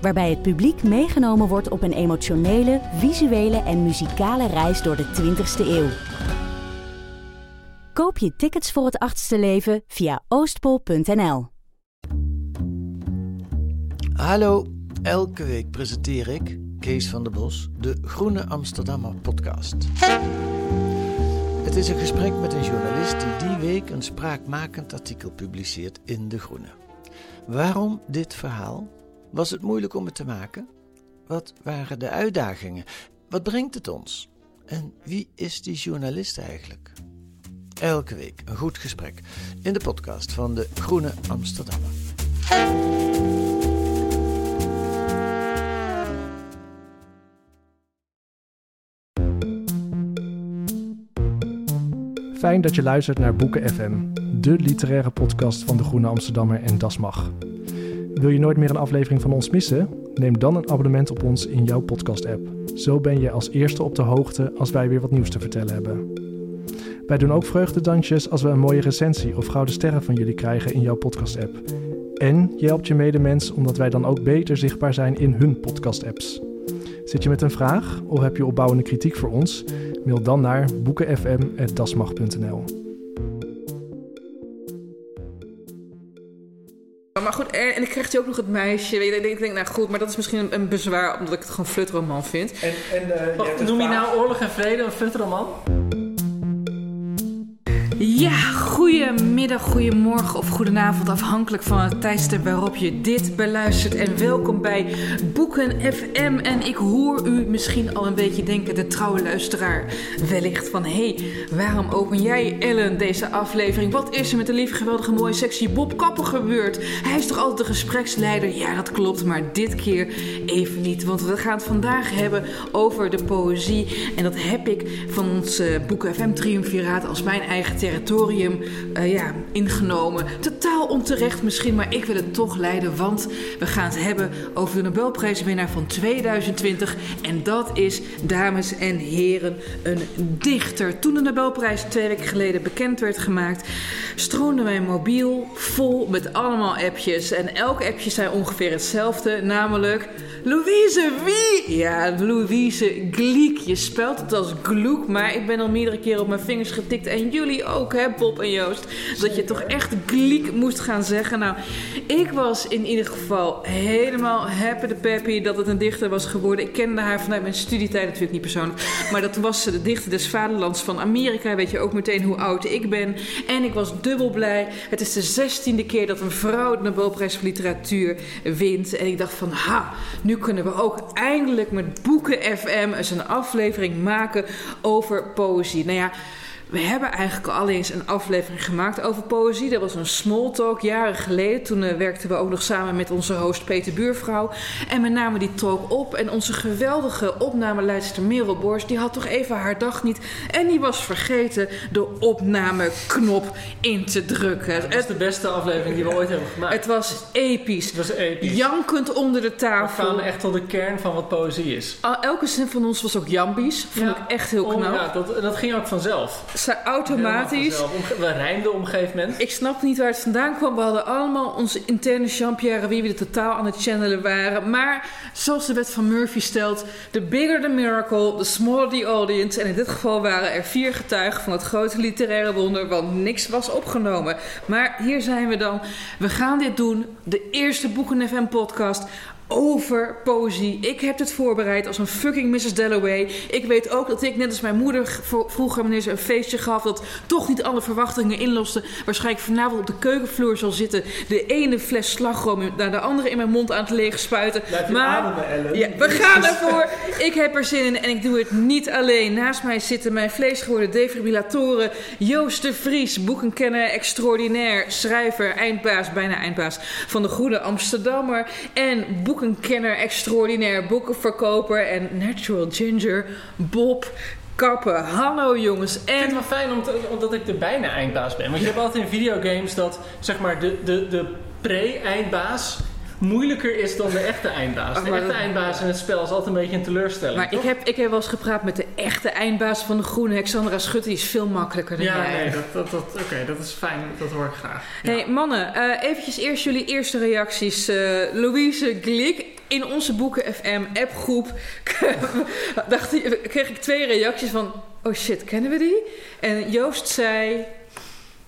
Waarbij het publiek meegenomen wordt op een emotionele, visuele en muzikale reis door de 20ste eeuw. Koop je tickets voor het achtste leven via oostpol.nl. Hallo, elke week presenteer ik, Kees van der Bos, de Groene Amsterdammer podcast. Het is een gesprek met een journalist die die week een spraakmakend artikel publiceert in De Groene. Waarom dit verhaal? Was het moeilijk om het te maken? Wat waren de uitdagingen? Wat brengt het ons? En wie is die journalist eigenlijk? Elke week een goed gesprek in de podcast van de Groene Amsterdammer. Fijn dat je luistert naar Boeken FM, de literaire podcast van de Groene Amsterdammer en Das Mag. Wil je nooit meer een aflevering van ons missen? Neem dan een abonnement op ons in jouw podcast-app. Zo ben je als eerste op de hoogte als wij weer wat nieuws te vertellen hebben. Wij doen ook vreugdedansjes als we een mooie recensie of gouden sterren van jullie krijgen in jouw podcast-app. En je helpt je medemens omdat wij dan ook beter zichtbaar zijn in hun podcast-apps. Zit je met een vraag of heb je opbouwende kritiek voor ons? Mail dan naar boekenfm.dasmag.nl. Maar goed, en, en ik kreeg ook nog het meisje. Weet je, Ik denk, ik denk, nou goed, maar dat is misschien een, een bezwaar omdat ik het gewoon flutroman vind. En, en, Wacht, noem je nou Oorlog en Vrede een futroman? Ja, goedemiddag, goedemorgen of goedenavond, afhankelijk van het tijdstip waarop je dit beluistert. En welkom bij Boeken FM. En ik hoor u misschien al een beetje denken, de trouwe luisteraar, wellicht van... hé, hey, waarom open jij, Ellen, deze aflevering? Wat is er met de lieve, geweldige, mooie, sexy Bob Kappen gebeurd? Hij is toch altijd de gespreksleider? Ja, dat klopt, maar dit keer even niet. Want we gaan het vandaag hebben over de poëzie. En dat heb ik van ons eh, Boeken FM triumviraat als mijn eigen territorium uh, ja, ingenomen. Totaal onterecht misschien, maar ik wil het toch leiden. Want we gaan het hebben over de Nobelprijswinnaar van 2020. En dat is, dames en heren, een dichter. Toen de Nobelprijs twee weken geleden bekend werd gemaakt, stroomde mijn mobiel vol met allemaal appjes. En elke appje zei ongeveer hetzelfde, namelijk... Louise wie? Ja, Louise Gliek. Je spelt het als Gloek, maar ik ben al meerdere keren op mijn vingers getikt. En jullie ook, hè, Bob en Joost. Dat je toch echt Gliek moest gaan zeggen. Nou, ik was in ieder geval helemaal happy de peppy dat het een dichter was geworden. Ik kende haar vanuit mijn studietijd natuurlijk niet persoonlijk. Maar dat was ze, de dichter des vaderlands van Amerika. Weet je ook meteen hoe oud ik ben. En ik was dubbel blij. Het is de zestiende keer dat een vrouw de Nobelprijs voor literatuur wint. En ik dacht van, ha, nu kunnen we ook eindelijk met Boeken FM eens een aflevering maken over poëzie. Nou ja. We hebben eigenlijk al eens een aflevering gemaakt over poëzie. Dat was een small talk jaren geleden. Toen uh, werkten we ook nog samen met onze host Peter Buurvrouw. En we namen die talk op. En onze geweldige opnameleidster Merel Bors... die had toch even haar dag niet. En die was vergeten de opnameknop in te drukken. Dat is de beste aflevering die we ooit hebben gemaakt. Het was episch. Het was episch. Jankend onder de We tafel. gaan echt tot de kern van wat poëzie is. Al- Elke zin van ons was ook jambies. Vond Ja. ik echt heel Oh, knap. ja, dat, dat ging ook vanzelf. Automatisch. We rijmden op een gegeven moment. Ik snap niet waar het vandaan kwam. We hadden allemaal onze interne Jean-Pierre wie we totaal aan het channelen waren. Maar zoals de wet van Murphy stelt, the bigger the miracle, the smaller the audience. En in dit geval waren er vier getuigen van het grote literaire wonder, want niks was opgenomen. Maar hier zijn we dan. We gaan dit doen. De eerste Boeken FM podcast over poëzie. Ik heb dit voorbereid als een fucking Mrs. Dalloway. Ik weet ook dat ik, net als mijn moeder vroeger wanneer ze een feestje gaf, dat toch niet alle verwachtingen inloste. Waarschijnlijk vanavond op de keukenvloer zal zitten. De ene fles slagroom naar de andere in mijn mond aan het leeg spuiten. Je ademen, Ellen. Ja, we gaan ervoor. Ik heb er zin in en ik doe het niet alleen. Naast mij zitten mijn vleesgeworden defibrillatoren. Joost de Vries, boekenkenner extraordinair, schrijver, eindbaas, bijna eindbaas van de Goede Amsterdammer. En boeken boekenkenner extraordinair, boekenverkoper en natural ginger, Bob Kappen. Hallo jongens. Ik vind het En wel fijn om te- omdat ik de bijna eindbaas ben. Want je hebt altijd in videogames dat zeg maar, de, de, de pre-eindbaas moeilijker is dan de echte eindbaas. De echte eindbaas in het spel is altijd een beetje een teleurstelling. maar ik heb, ik heb wel eens gepraat met de echte eindbaas van de Groene, Hexandra Schutte. Die is veel makkelijker dan Ja, jij. nee, dat, dat, dat, oké, dat is fijn. Dat hoor ik graag. Ja. Hey mannen, eh eventjes eerst jullie eerste reacties. Eh, Louise Glik in onze Boeken FM appgroep dacht, kreeg ik twee reacties van... Oh shit, kennen we die? En Joost zei...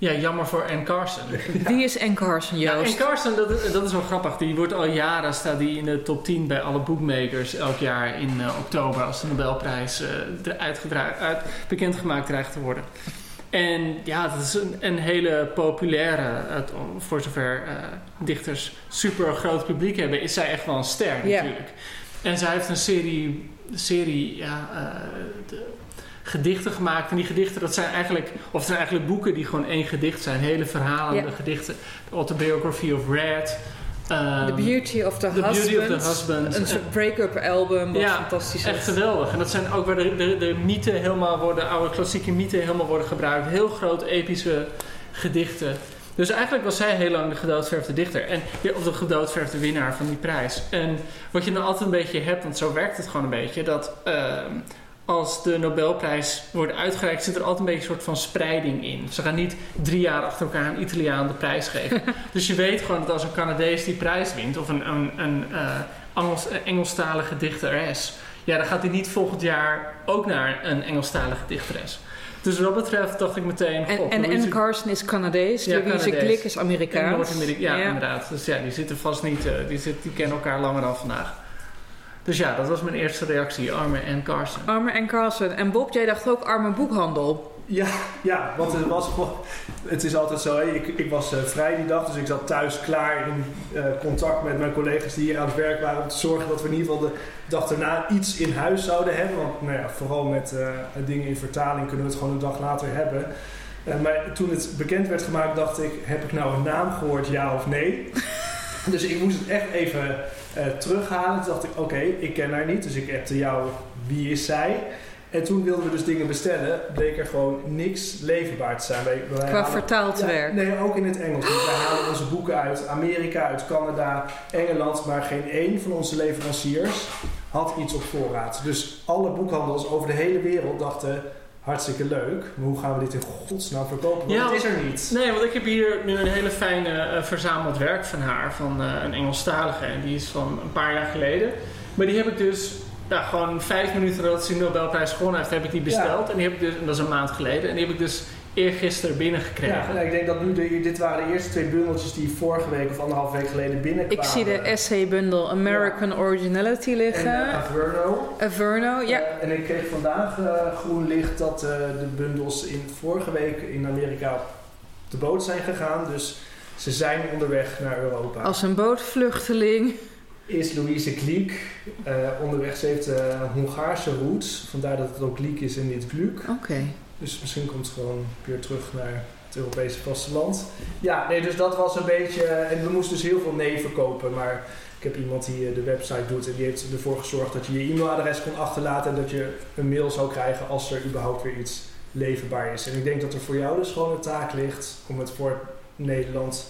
ja, jammer voor Anne Carson. Wie is Anne Carson, Ja, Joost? en Carson, dat, is- dat is wel grappig. Die wordt al jaren staat die in de top 10 bij alle boekmakers elk jaar in eh, oktober als de Nobelprijs eh uit, bekendgemaakt dreigt te worden. En ja, dat is een, een hele populaire, het- voor zover eh, dichters super groot publiek hebben, is zij echt wel een ster Ja. natuurlijk. En zij heeft een serie, serie ja, eh, de- gedichten gemaakt. En die gedichten, dat zijn eigenlijk, of het zijn eigenlijk boeken die gewoon één gedicht zijn. Hele verhalende Ja. gedichten. The Autobiography of Red. ehm, The Beauty of the, The Beauty Husband. of the Husband. Een soort break-up album, wat Ja, fantastisch Echt is. geweldig. En dat zijn ook waar de, de, de mythen helemaal worden, oude klassieke mythen helemaal worden gebruikt. Heel groot epische gedichten. Dus eigenlijk was zij heel lang de gedoodverfde dichter. En, of de gedoodverfde winnaar van die prijs. En wat je dan altijd een beetje hebt, want zo werkt het gewoon een beetje, dat ehm, als de Nobelprijs wordt uitgereikt, zit er altijd een beetje een soort van spreiding in. Ze gaan niet drie jaar achter elkaar een Italiaan de prijs geven. dus je weet gewoon dat als een Canadees die prijs wint, of een, een, een eh, Engels, Engelstalige dichteres, ja, dan gaat hij niet volgend jaar ook naar een Engelstalige dichteres. Dus wat dat betreft dacht ik meteen. En, god, en Louise- Anne Carson is Canadees, Ja, Louise. Glik is Amerikaans. Noord-Amerika, ja, inderdaad. Dus ja, die zitten vast niet, eh, die, zit, die kennen elkaar langer dan vandaag. Dus ja, dat was mijn eerste reactie, Arme en Carson. Arme Anne Carson. En Bob, jij dacht ook arme boekhandel. Ja, ja, want het was gewoon. Het is altijd zo. Hè. Ik, ik was eh, vrij die dag, dus ik zat thuis klaar in eh, contact met mijn collega's die hier aan het werk waren. Om te zorgen dat we in ieder geval de dag daarna iets in huis zouden hebben. Want nou ja, vooral met eh, dingen in vertaling kunnen we het gewoon een dag later hebben. Eh, maar toen het bekend werd gemaakt, dacht ik: heb ik nou een naam gehoord, ja of nee? dus ik moest het echt even eh, terughalen. Toen dacht ik: oké, ik ken haar niet. Dus ik appte jou: wie is zij? En toen wilden we dus dingen bestellen, bleek er gewoon niks leverbaar te zijn. Wij, wij Qua halen- vertaald Ja, werk. Nee, ook in het Engels. Dus wij halen onze boeken uit Amerika, uit Canada, Engeland, maar geen één van onze leveranciers had iets op voorraad. Dus alle boekhandels over de hele wereld dachten, hartstikke leuk, maar hoe gaan we dit in godsnaam verkopen? Want Ja, het is er niet. Nee, want ik heb hier nu een hele fijne eh, verzameld werk van haar, van eh, een Engelstalige. En die is van een paar jaar geleden. Maar die heb ik dus, ja, gewoon vijf minuten nadat ze de Nobelprijs gewonnen heeft, heb ik die besteld. En die heb ik dus, en dat is een maand geleden, en die heb ik dus eergisteren binnengekregen. Ja, nou, ik denk dat nu de, dit waren de eerste twee bundeltjes die vorige week of anderhalf week geleden binnenkwamen. Ik zie de essaybundel American Originality En liggen. uh, Averno. Averno, ja. Eh, en ik kreeg vandaag eh, groen licht dat eh, de bundels in vorige week in Amerika op de boot zijn gegaan. Dus ze zijn onderweg naar Europa. Als een bootvluchteling. Is Louise Gliek eh, onderweg? Ze heeft eh, Hongaarse roots. Vandaar dat het ook Gliek is en niet Gluk. Oké. Dus misschien komt ze gewoon weer terug naar het Europese vasteland. Ja, nee, dus dat was een beetje... En we moesten dus heel veel nee verkopen. Maar ik heb iemand die eh, de website doet en die heeft ervoor gezorgd dat je je e-mailadres kon achterlaten en dat je een mail zou krijgen als er überhaupt weer iets leverbaar is. En ik denk dat er voor jou dus gewoon een taak ligt om het voor Nederland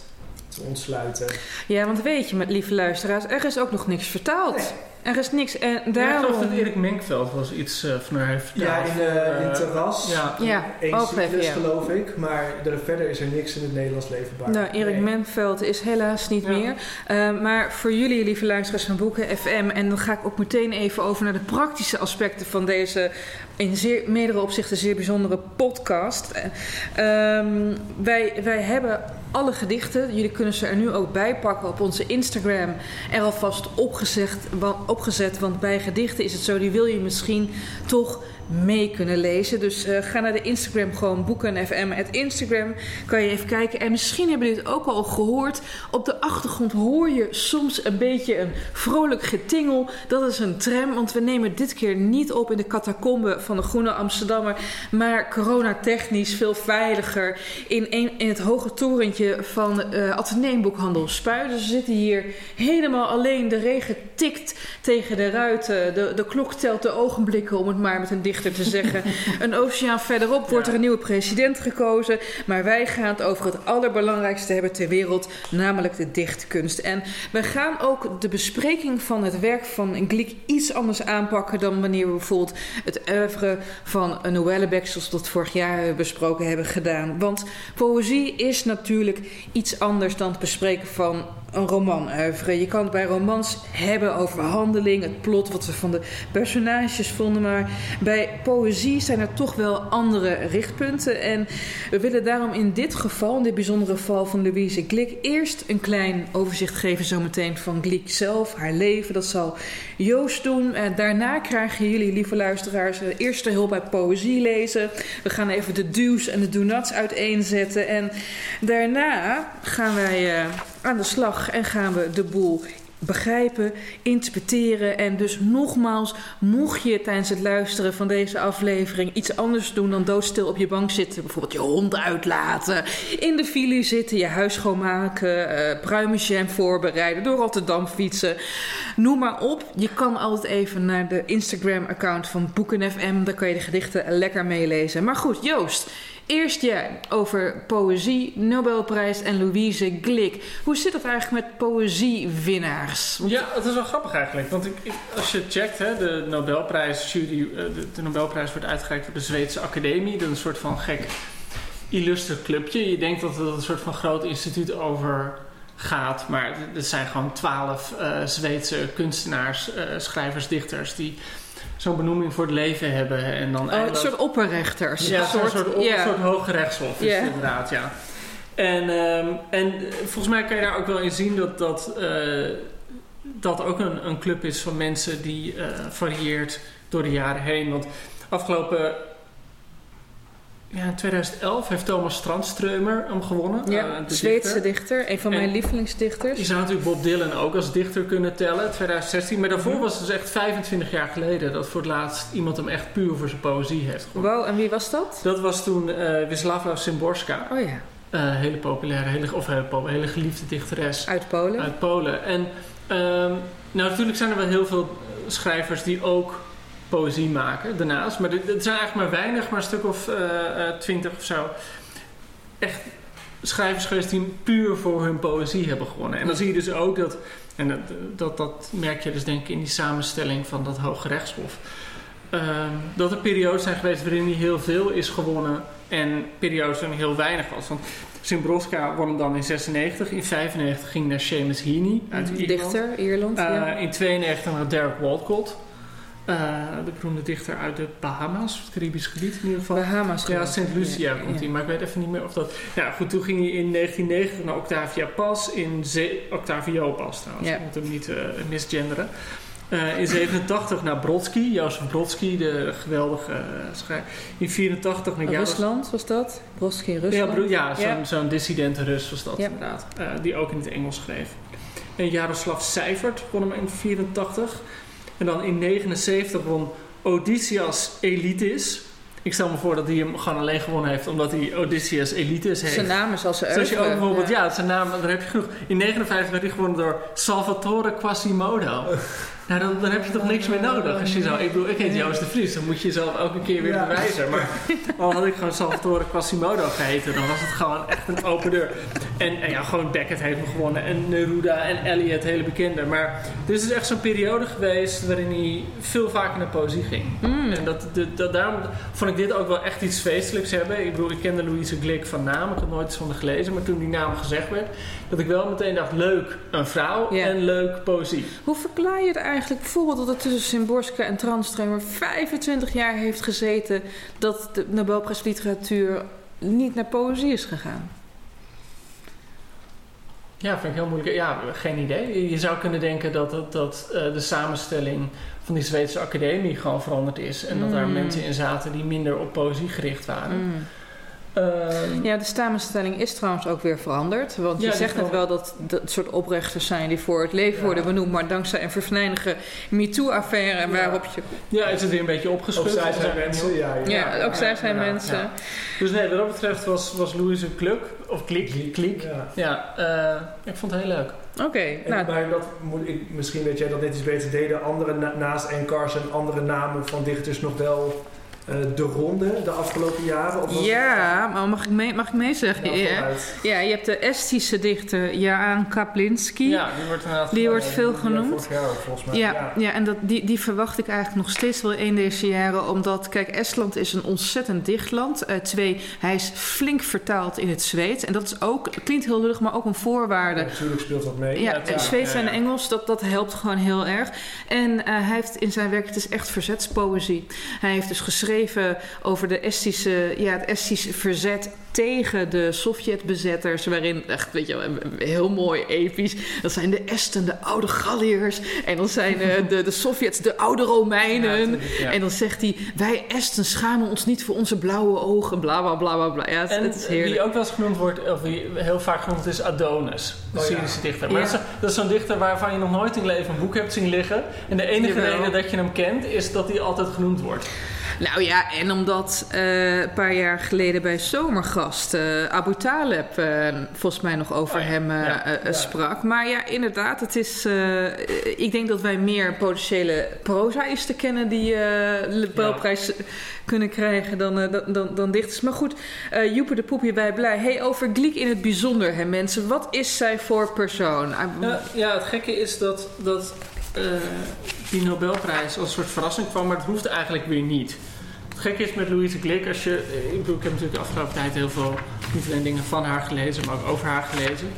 te ontsluiten. Ja, want weet je, met lieve luisteraars, er is ook nog niks vertaald. Nee. Er is niks. En Ja, ik daarom... geloof dat Erik Menkveld was iets eh, van haar heeft Ja, verteld. in, eh in Eh, terras. Ja, Ja, Eén ook cyclus ja. geloof ik, maar er, verder is er niks in het Nederlands leverbaar. Nou, Erik Nee. Menveld is helaas niet Ja. meer. Uh, maar voor jullie, lieve luisteraars van Boeken FM... en dan ga ik ook meteen even over naar de praktische aspecten... van deze in zeer, meerdere opzichten zeer bijzondere podcast. Eh, ehm, wij, wij hebben alle gedichten. Jullie kunnen ze er nu ook bij pakken op onze Instagram. Er alvast opgezet, wa- opgezet want bij gedichten is het zo... die wil je misschien toch mee kunnen lezen. Dus eh, ga naar de Instagram, gewoon Boeken FM. Het Instagram kan je even kijken. En misschien hebben jullie het ook al gehoord. Op de achtergrond hoor je soms een beetje een vrolijk getingel. Dat is een tram, want we nemen dit keer niet op in de catacombe van de Groene Amsterdammer. Maar coronatechnisch veel veiliger in, een, in het hoge torentje van uh, Atheneumboekhandel Spui. Dus we zitten hier helemaal alleen. De regen tikt tegen de ruiten. De, de klok telt de ogenblikken, om het maar met een te zeggen. een oceaan verderop wordt er een nieuwe president gekozen. Maar wij gaan het over het allerbelangrijkste hebben ter wereld, namelijk de dichtkunst. En we gaan ook de bespreking van het werk van Glick iets anders aanpakken dan wanneer we bijvoorbeeld het oeuvre van Noëlle Beck, zoals we dat vorig jaar besproken hebben, gedaan. Want poëzie is natuurlijk iets anders dan het bespreken van een roman Je kan het bij romans hebben over handeling, het plot, wat we van de personages vonden. Maar bij poëzie zijn er toch wel andere richtpunten. En we willen daarom in dit geval, in dit bijzondere geval van Louise Glik, eerst een klein overzicht geven zometeen van Glik zelf, haar leven. Dat zal Joost doen. En daarna krijgen jullie, lieve luisteraars, de eerste hulp bij poëzie lezen. We gaan even de do's en de do-nots uiteenzetten. En daarna gaan wij uh, aan de slag en gaan we de boel begrijpen, interpreteren. En dus nogmaals, mocht je tijdens het luisteren van deze aflevering iets anders doen dan doodstil op je bank zitten, bijvoorbeeld je hond uitlaten, in de file zitten, je huis schoonmaken, uh, pruimenjam voorbereiden, door Rotterdam fietsen, noem maar op. Je kan altijd even naar de Instagram-account van BoekenFM, daar kan je de gedichten lekker meelezen. Maar goed, Joost. Eerst jij over poëzie, Nobelprijs en Louise Glik. Hoe zit het eigenlijk met poëziewinnaars? Ja, het is wel grappig eigenlijk. Want ik, als je checkt, hè, de Nobelprijs, eh, de, de Nobelprijs wordt uitgereikt door de Zweedse Academie. Dat is een soort van gek illustre clubje. Je denkt dat het een soort van groot instituut over gaat. Maar er zijn gewoon twaalf uh, Zweedse kunstenaars, uh, schrijvers, dichters... die zo'n benoeming voor het leven hebben. En dan oh, een soort opperrechters. Ja, een soort, soort, op, soort hoge rechtshof is yeah. inderdaad, ja. En, um, en volgens mij kan je daar ook wel in zien dat dat, uh, dat ook een, een club is van mensen die uh, varieert door de jaren heen. Want afgelopen ja, in 2011 heeft Thomas Strandströmer hem gewonnen. Ja, uh, de Zweedse dichter. Een van mijn lievelingsdichters. Je zou natuurlijk Bob Dylan ook als dichter kunnen tellen, 2016. Maar daarvoor Mhm. was het dus echt 25 jaar geleden dat voor het laatst iemand hem echt puur voor zijn poëzie heeft gewonnen. Wow, en wie was dat? Dat was toen uh, Wisława Szymborska. Oh ja. Uh, hele populaire, hele, of hele, hele geliefde dichteres. Uit Polen? Uit Polen. En um, nou, natuurlijk zijn er wel heel veel schrijvers die ook poëzie maken daarnaast. Maar er zijn eigenlijk maar weinig, maar een stuk of uh, twintig of zo. Echt schrijvers geweest die puur voor hun poëzie hebben gewonnen. En dan zie je dus ook dat, en dat, dat, dat merk je dus denk ik in die samenstelling van dat Hoge Rechtshof. Uh, dat er periodes zijn geweest waarin hij heel veel is gewonnen en periodes waarin heel weinig was. Want Zimbroska won hem dan in 96. In 95 ging naar Seamus Heaney uit Ierland. Dichter, Ierland. Uh, ja. In 92 naar Derek Walcott. Uh, de beroemde dichter uit de Bahama's, het Caribisch gebied in ieder geval. Bahama's. Ja, St. Lucia komt hij, ja. maar ik weet even niet meer of dat... Ja, goed, toen ging hij in 1990 naar Octavia Pas, in Ze Octavio Pas trouwens, ja. ik moet hem niet uh, misgenderen. Uh, in 87 naar Brodsky, Jozef Brodsky, de geweldige schrijver. In 84 naar Rusland was dat? Brodsky in Rusland? Ja, ja zo'n zo dissidente Rus was dat inderdaad. Die ook in het Engels schreef. En Jaroslav Seifert won hem in 84. En dan in 79 won Odysseus Elitis. Ik stel me voor dat hij hem gewoon alleen gewonnen heeft omdat hij Odysseus Elitis heeft. Zijn naam is als zijn Zoals je ook bijvoorbeeld, ja. ja, zijn naam, daar heb je genoeg. In 59 werd hij gewonnen door Salvatore Quasimodo. Nou, dan, dan heb je toch niks meer nodig als je zo... Ik bedoel, ik heet Joost de Vries, dan moet je jezelf elke keer weer ja. bewijzen. Maar al had ik gewoon Salvatore Quasimodo geheten, dan was het gewoon echt een open deur. En, en ja, gewoon Beckett heeft hem gewonnen en Neruda en Eliot, hele bekende. Maar dit is echt zo'n periode geweest waarin hij veel vaker naar poëzie ging. Mm. En dat, dat, dat, daarom vond ik dit ook wel echt iets feestelijks hebben. Ik bedoel, ik kende Louise Glik van naam, ik had nooit iets van haar gelezen. Maar toen die naam gezegd werd, dat ik wel meteen dacht, leuk, een vrouw en leuk poëzie. Hoe verklaar je het eigenlijk bijvoorbeeld dat er tussen Szymborska en Tranströmer 25 jaar heeft gezeten dat de Nobelprijs Literatuur niet naar poëzie is gegaan? Ja, vind ik heel moeilijk. Ja, geen idee. Je zou kunnen denken dat, dat, dat uh, de samenstelling van die Zweedse academie gewoon veranderd is. En dat daar Mm. mensen in zaten die minder op poëzie gericht waren. Mm. Ehm, Ja, de samenstelling is trouwens ook weer veranderd. Want je Ja, zegt net wel dat dat soort oprechters zijn die voor het leven Ja. worden benoemd. Maar dankzij een vervneinige MeToo-affaire Ja. waarop je... ja, is het weer een beetje Ook opgeschud. zij zijn mensen, ja. Ja, ook zij zijn ja, mensen. ja. Dus nee, wat dat betreft was, was Louise Kluk, of Klik, Klik. Ja. Ja, eh, ik vond het heel leuk. Oké, En, nou, maar dat moet ik, misschien weet jij dat net iets beter deden. Andere na- naast Enkars en andere namen van dichters nog wel eh, de ronde de afgelopen jaren? Of ja, maar mag ik, mee, mag ik meezeggen? het- Ja, Ja, ja, je hebt de Estische dichter Jaan Kaplinski. Ja, die wordt inderdaad... Die wordt Ja, veel ja, genoemd. ook, volgens mij. Ja, ja. en dat, die, die verwacht ik eigenlijk nog steeds wel in deze jaren. Omdat, kijk, Estland is een ontzettend dicht land. Eh, twee, hij is flink vertaald in het Zweeds. En dat is ook, klinkt heel lullig, maar ook een voorwaarde. Ja, natuurlijk speelt dat mee. Ja, Ja, Zweeds ja, ja. en Engels, dat, dat helpt gewoon heel erg. En eh, hij heeft in zijn werk, het is echt verzetspoëzie. Hij heeft dus geschreven over de Estische, ja, het Estische verzet tegen de Sovjetbezetters. Waarin, echt, weet je wel, heel mooi episch. Dat zijn de Esten, de oude Galliërs. En dan zijn eh, de, de Sovjets, de oude Romeinen. Ja. En dan zegt hij, wij Esten schamen ons niet voor onze blauwe ogen. Bla, bla, bla, bla, bla. Ja, het, En het is heerlijk. wie ook wel eens genoemd wordt, of wie heel vaak genoemd is, Adonis. De Oh, ja. Syrische dichter. Maar Ja. dat is, zo'n dichter waarvan je nog nooit in je leven een boek hebt zien liggen. En de enige Jawel. reden dat je hem kent, is dat hij altijd genoemd wordt. Nou ja, en omdat eh, een paar jaar geleden bij Zomergast eh, Abu Taleb eh, volgens mij nog over Oh ja, hem ja, sprak. Maar ja, inderdaad, het is. ik denk dat wij meer potentiële prozaïsten kennen die de Nobelprijs kunnen krijgen dan, dan, dan, dan dichters. Maar goed, eh Joepe de Poep hierbij blij. Hey, over Gliek in het bijzonder, hè, mensen. Wat is zij voor persoon? Ja, ja, het gekke is dat, dat die Nobelprijs als een soort verrassing kwam, maar het hoeft eigenlijk weer niet. Het gekke is met Louise Glück, als je, ik, heb natuurlijk de afgelopen tijd heel veel, niet alleen dingen van haar gelezen, maar ook over haar gelezen.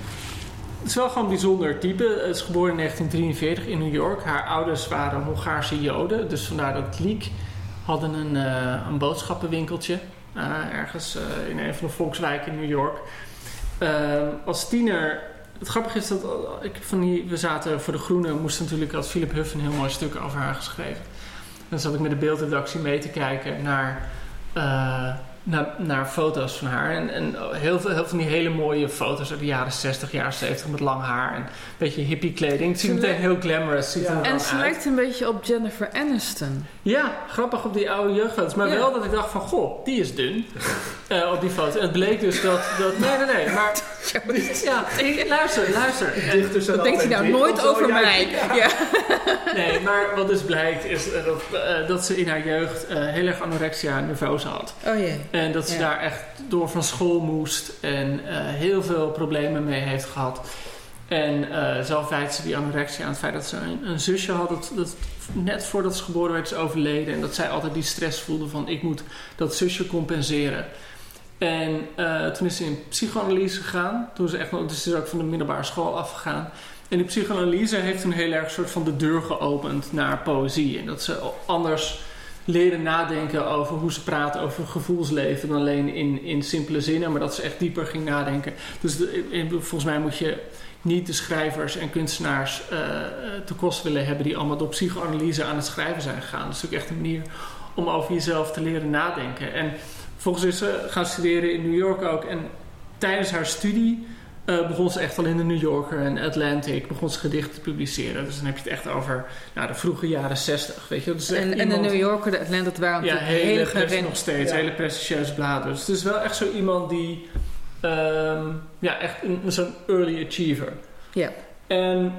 Het is wel gewoon een bijzonder type. Het is geboren in 1943 in New York. Haar ouders waren Hongaarse Joden, dus vandaar dat Gliek hadden een, eh, een boodschappenwinkeltje eh, ergens eh, in een van de volkswijken in New York. Ehm, als tiener het grappige is dat ik van die, we zaten voor de Groene, moest natuurlijk als Philip Huff een heel mooi stuk over haar geschreven. Dan zat ik met de beeldredactie mee te kijken naar, eh, naar, naar foto's van haar. En, en heel veel heel veel van die hele mooie foto's uit de jaren 60, jaren 70 met lang haar en een beetje hippie kleding. Het ziet Ze meteen heel glamorous. Ziet Ja. en ze uit. lijkt een beetje op Jennifer Aniston. Ja, grappig op die oude jeugdfoto's. Maar Ja. wel dat ik dacht van, goh, die is dun. Eh, op die foto. En het bleek dus dat... dat nee, nee, nee. Maar ja, luister, luister. Dichters zijn Dat denkt hij nou nooit over mij. Ja. nee, maar wat dus blijkt is dat, eh, dat ze in haar jeugd eh, heel erg anorexia nervosa had. Oh jee. En dat ze Ja. daar echt door van school moest en eh, heel veel problemen mee heeft gehad. En eh, zelf wijt ze die anorexia aan het feit dat ze een, een zusje had dat, dat net voordat ze geboren werd is overleden. En dat zij altijd die stress voelde van ik moet dat zusje compenseren. En eh, toen is ze in psychoanalyse gegaan. Toen ze echt, nog- dus ze is ook van de middelbare school afgegaan. En die psychoanalyse heeft toen heel erg soort van de deur geopend naar poëzie. En dat ze anders leren nadenken over hoe ze praten over gevoelsleven dan alleen in, in simpele zinnen, maar dat ze echt dieper ging nadenken. Dus volgens mij moet je niet de schrijvers en kunstenaars eh, te kost willen hebben die allemaal door psychoanalyse aan het schrijven zijn gegaan. Dat is ook echt een manier om over jezelf te leren nadenken. En volgens is ze gaan studeren in New York ook. En tijdens haar studie eh, begon ze echt al in de New Yorker en Atlantic, begon ze gedichten te publiceren. Dus dan heb je het echt over nou, de vroege jaren zestig, weet je. Dus En, en de New Yorker, de Atlanta, dat waren ja, hele, hele pres- nog steeds Ja. hele prestigieuze bladen. Dus het is wel echt zo iemand die, ehm, ja, echt een- zo'n early achiever. Ja. En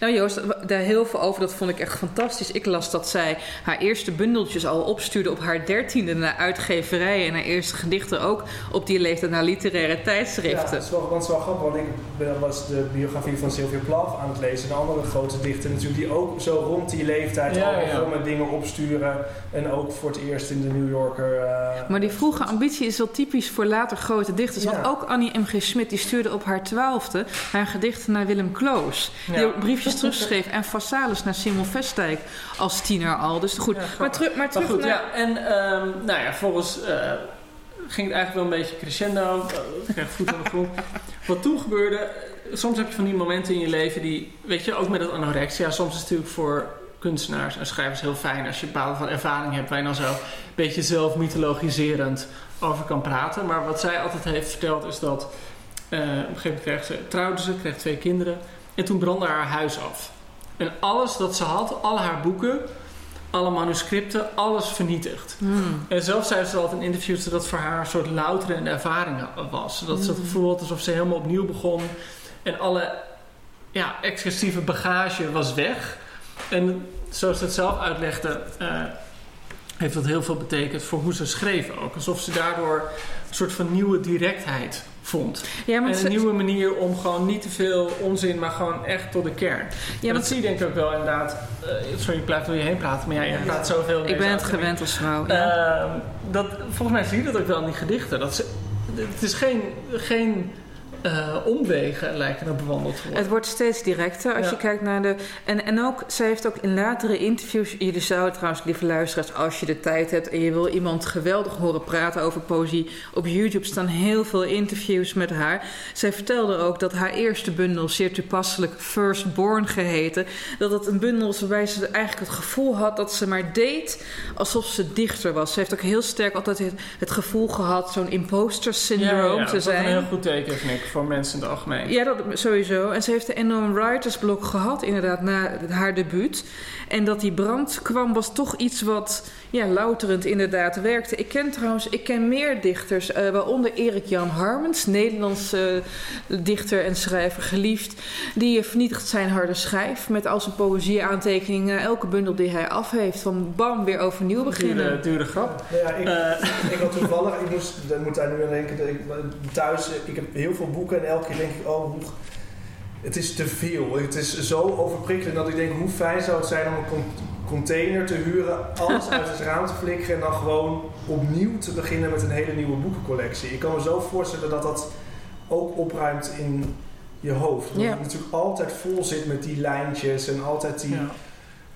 Nou Joost, daar heel veel over, dat vond ik echt fantastisch. Ik las dat zij haar eerste bundeltjes al opstuurde op haar dertiende naar uitgeverijen en haar eerste gedichten ook op die leeftijd naar literaire Ja, tijdschriften. dat is wel, dat is wel grappig, want ik ben- was de biografie van Sylvia Plath aan het lezen. Een andere grote dichter natuurlijk, die ook zo rond die leeftijd Ja, al ja. met dingen opsturen. En ook voor het eerst in de New Yorker... eh, Maar die vroege ambitie is wel typisch voor later grote dichters. Want Ja. ook Annie M.G. Schmidt die stuurde op haar twaalfde haar gedichten naar Willem Kloos. Die Ja. Briefjes terugschreef. En Vassalis naar Simon Vestdijk als tiener al. Dus goed. Ja, maar, terug, maar Maar terug goed, naar... ja. En ehm, nou ja, volgens eh, ging het eigenlijk wel een beetje crescendo. Ik kreeg voet aan de grond. Wat toen gebeurde, eh, soms heb je van die momenten in je leven die, weet je, ook met het anorexia. Soms is het natuurlijk voor kunstenaars en schrijvers heel fijn als je bepaalde van ervaring hebt waar je dan zo een beetje zelf mythologiserend over kan praten. Maar wat zij altijd heeft verteld is dat eh, op een gegeven moment kreeg ze, trouwde ze, kreeg twee kinderen en toen brandde haar huis af. En alles dat ze had, al haar boeken, alle manuscripten, alles vernietigd. Hmm. En zelf zei ze altijd in interviews dat dat voor haar een soort louterende ervaring was. Dat ze het gevoel had alsof ze helemaal opnieuw begon. En alle ja, excessieve bagage was weg. En zoals ze het zelf uitlegde, eh, heeft dat heel veel betekend voor hoe ze schreef ook. Alsof ze daardoor een soort van nieuwe directheid vond. Ja, maar En ze- een nieuwe manier om gewoon niet te veel onzin, maar gewoon echt tot de kern. ja, dat zie je denk ik ook wel inderdaad. eh, sorry, ik blijf door je heen praten, maar ja, je praat zoveel. ik ben het gewend als vrouw. Ja. Ehm, dat, volgens mij zie je dat ook wel in die gedichten. Dat ze, het is geen, geen eh, omwegen lijken er bewandeld te worden. Het wordt steeds directer als Ja. je kijkt naar de. En, en ook, zij heeft ook in latere interviews. Jullie zouden trouwens, lieve luisteraars, als je de tijd hebt en je wil iemand geweldig horen praten over poëzie. Op YouTube staan heel veel interviews met haar. Zij vertelde ook dat haar eerste bundel, zeer toepasselijk Firstborn geheten, dat het een bundel was waarbij ze eigenlijk het gevoel had dat ze maar deed alsof ze dichter was. Ze heeft ook heel sterk altijd het, het gevoel gehad zo'n imposter syndroom te dat zijn. is een heel goed teken, vind ik, voor mensen in het algemeen. Ja, dat sowieso. En ze heeft een enorm writersblok gehad, inderdaad, na haar debuut. En dat die brand kwam, was toch iets wat ja, louterend inderdaad werkte. Ik ken trouwens, ik ken meer dichters, eh, waaronder Erik Jan Harmens, Nederlandse eh, dichter en schrijver, geliefd. Die vernietigt zijn harde schijf met al zijn poëzieaantekeningen. Elke bundel die hij af heeft, van bam, weer overnieuw beginnen. Dure, dure grap. Ja, ik, Eh, ik had toevallig, ik moest, ik moet daar nu aan denken, dat ik, thuis, ik heb heel veel boeken en elke keer denk ik, oh, hoe, het is te veel. Het is zo overprikkelend dat ik denk, hoe fijn zou het zijn om een container te huren, alles uit het raam te flikkeren en dan gewoon opnieuw te beginnen met een hele nieuwe boekencollectie. Ik kan me zo voorstellen dat dat ook opruimt in je hoofd. Omdat Ja. het natuurlijk altijd vol zit met die lijntjes en altijd die ja.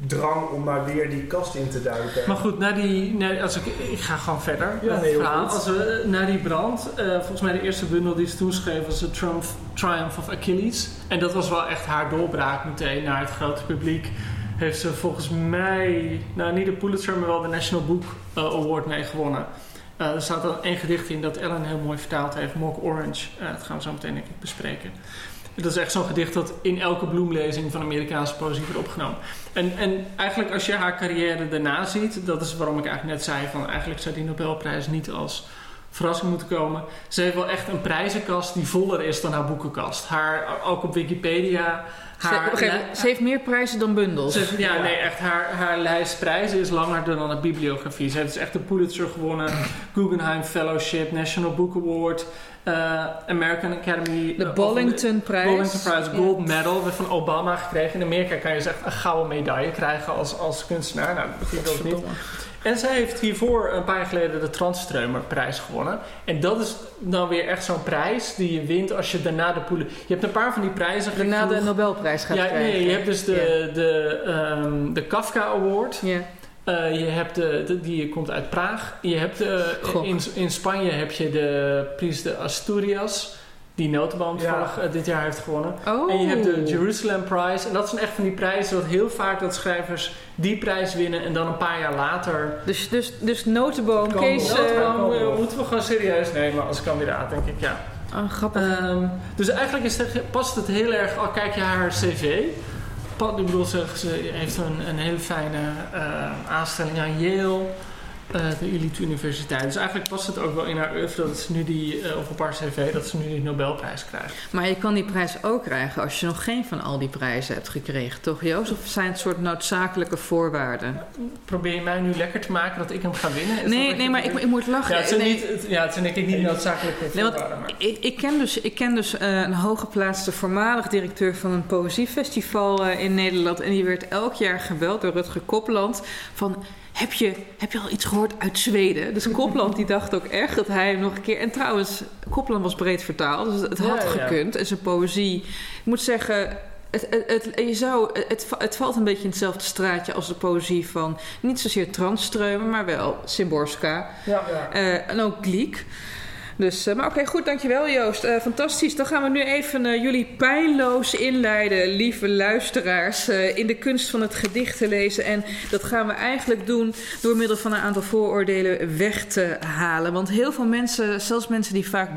drang om maar weer die kast in te duiken. Maar goed, na die, na- als ik, ik ga gewoon verder. Ja, nee, verhaal. Als we, na die brand, eh, volgens mij de eerste bundel die ze toen schreef was The Triumph, Triumph of Achilles. En dat was wel echt haar doorbraak meteen naar het grote publiek. Heeft ze volgens mij, nou niet de Pulitzer, maar wel de National Book eh, Award mee gewonnen. Eh, er staat dan één gedicht in dat Ellen heel mooi vertaald heeft, Mock Orange. Eh, dat gaan we zo meteen denk ik bespreken. Dat is echt zo'n gedicht dat in elke bloemlezing van Amerikaanse poëzie wordt opgenomen. En, en eigenlijk als je haar carrière daarna ziet, dat is waarom ik eigenlijk net zei van eigenlijk zou die Nobelprijs niet als verrassing moeten komen. Ze heeft wel echt een prijzenkast die voller is dan haar boekenkast. Haar, ook op Wikipedia. Ze, Haar, heeft meer prijzen dan bundels. ze- ja, nee, echt. Haar, haar lijst prijzen is langer dan haar bibliografie. Ze heeft dus echt de Pulitzer gewonnen, Guggenheim Fellowship, National Book Award, eh, American Academy. De eh, of- Bollington-prijs. Bollington Prize Ja. Gold Medal werd van Obama gekregen. In Amerika kan je dus echt een gouden medaille krijgen als, als kunstenaar. Nou, dat begint ook niet. En zij heeft hiervoor een paar jaar geleden de Tranströmer prijs gewonnen. En dat is dan weer echt zo'n prijs die je wint als je daarna de poelen... Je hebt een paar van die prijzen Daarna de. Nobelprijs gaat Ja, krijgen. nee, je hebt dus de, de, ehm, de Kafka Award. Ja. Eh, je hebt de, de- die komt uit Praag. Je hebt de, Gok. in, in Spanje heb je de Pries de Asturias. Die Notenboom toevallig eh, dit jaar heeft gewonnen. Oh. En je hebt de Jerusalem Prize. En dat zijn echt van die prijzen dat heel vaak dat schrijvers die prijs winnen en dan een paar jaar later. Dus, dus, dus notenboom, Kees... wel. eh, Notenboom eh, moeten we gewoon serieus nemen als kandidaat, denk ik. Ja. oh, grappig. Ehm, dus eigenlijk is het, past het heel erg, al kijk je haar cv. Ik bedoel, ze, ze heeft een, een hele fijne eh, aanstelling aan Yale, eh, de elite universiteit. Dus eigenlijk past het ook wel in haar oeuvre dat ze nu die, op haar cv, dat ze nu die Nobelprijs krijgt. Maar je kan die prijs ook krijgen als je nog geen van al die prijzen hebt gekregen, toch Joost? Of zijn het soort noodzakelijke voorwaarden? Probeer je mij nu lekker te maken dat ik hem ga winnen? Is Nee, nee, maar ik, ik moet lachen. Ja, het zijn, Nee, niet, het- ja, het zijn denk ik niet noodzakelijke Nee, voorwaarden. Maar... Ik, ik ken dus, ik ken dus eh, een hooggeplaatste voormalig directeur van een poëziefestival in Nederland. En die werd elk jaar gebeld door Rutger Kopland van... Heb je, heb je al iets gehoord uit Zweden? Dus Kopland die dacht ook echt dat hij hem nog een keer... En trouwens, Kopland was breed vertaald, dus het had ja, ja. gekund. En zijn poëzie... Ik moet zeggen, het, het, het, je zou, het, het valt een beetje in hetzelfde straatje als de poëzie van... Niet zozeer Tranströmer, maar wel Simborska. Ja, ja. Eh, en ook Gliek. Dus, uh, maar oké, goed, dankjewel Joost. Uh, fantastisch. Dan gaan we nu even uh, jullie pijnloos inleiden, lieve luisteraars, in de kunst van het gedicht te lezen. En dat gaan we eigenlijk doen door middel van een aantal vooroordelen weg te halen. Want heel veel mensen, zelfs mensen die vaak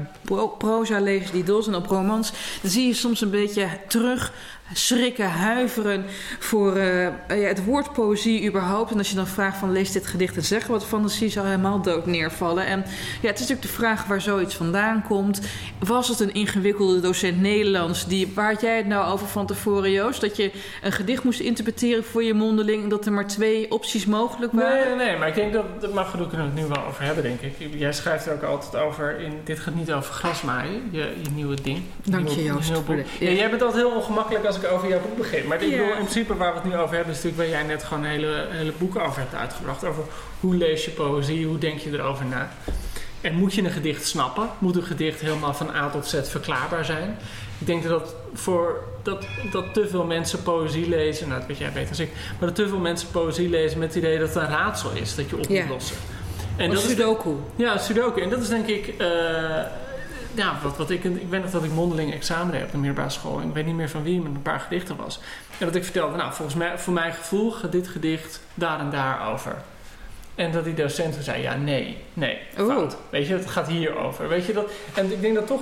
proza lezen, die dol zijn op romans, zie je soms een beetje terug schrikken, huiveren voor uh, ja, het woord poëzie überhaupt. En als je dan vraagt van lees dit gedicht en zeg wat fantasie zou helemaal dood neervallen. En ja, het is natuurlijk de vraag waar zoiets vandaan komt. Was het een ingewikkelde docent Nederlands? Die, waar had jij het nou over van tevoren, Joost? Dat je een gedicht moest interpreteren voor je mondeling en dat er maar twee opties mogelijk waren? Nee, nee, nee maar ik denk dat, dat mag we kunnen het nu wel over hebben, denk ik. Jij schrijft er ook altijd over, in, dit gaat niet over grasmaaien, je, je nieuwe ding. Dank je, Joost. Ja. jij bent altijd heel ongemakkelijk als ik over jouw boek begin. Maar ik bedoel, in principe waar we het nu over hebben, is natuurlijk waar jij net gewoon hele, hele boeken over hebt uitgebracht. Over hoe lees je poëzie, hoe denk je erover na. En moet je een gedicht snappen? Moet een gedicht helemaal van A tot Z verklaarbaar zijn? Ik denk dat voor dat, dat te veel mensen poëzie lezen, nou dat weet jij beter als ik, maar dat te veel mensen poëzie lezen met het idee dat het een raadsel is dat je op moet lossen. En dat sudoku. Is ja, sudoku. En dat is denk ik, uh, ja, wat, wat ik, ik weet nog dat ik mondeling examen deed op de middelbare school. En ik weet niet meer van wie, maar een paar gedichten was. En dat ik vertelde, nou, volgens mij, voor mijn gevoel gaat dit gedicht daar en daar over. En dat die docent zei, ja, nee, nee, fout. Weet je, het gaat hier over. Weet je dat? En ik denk dat toch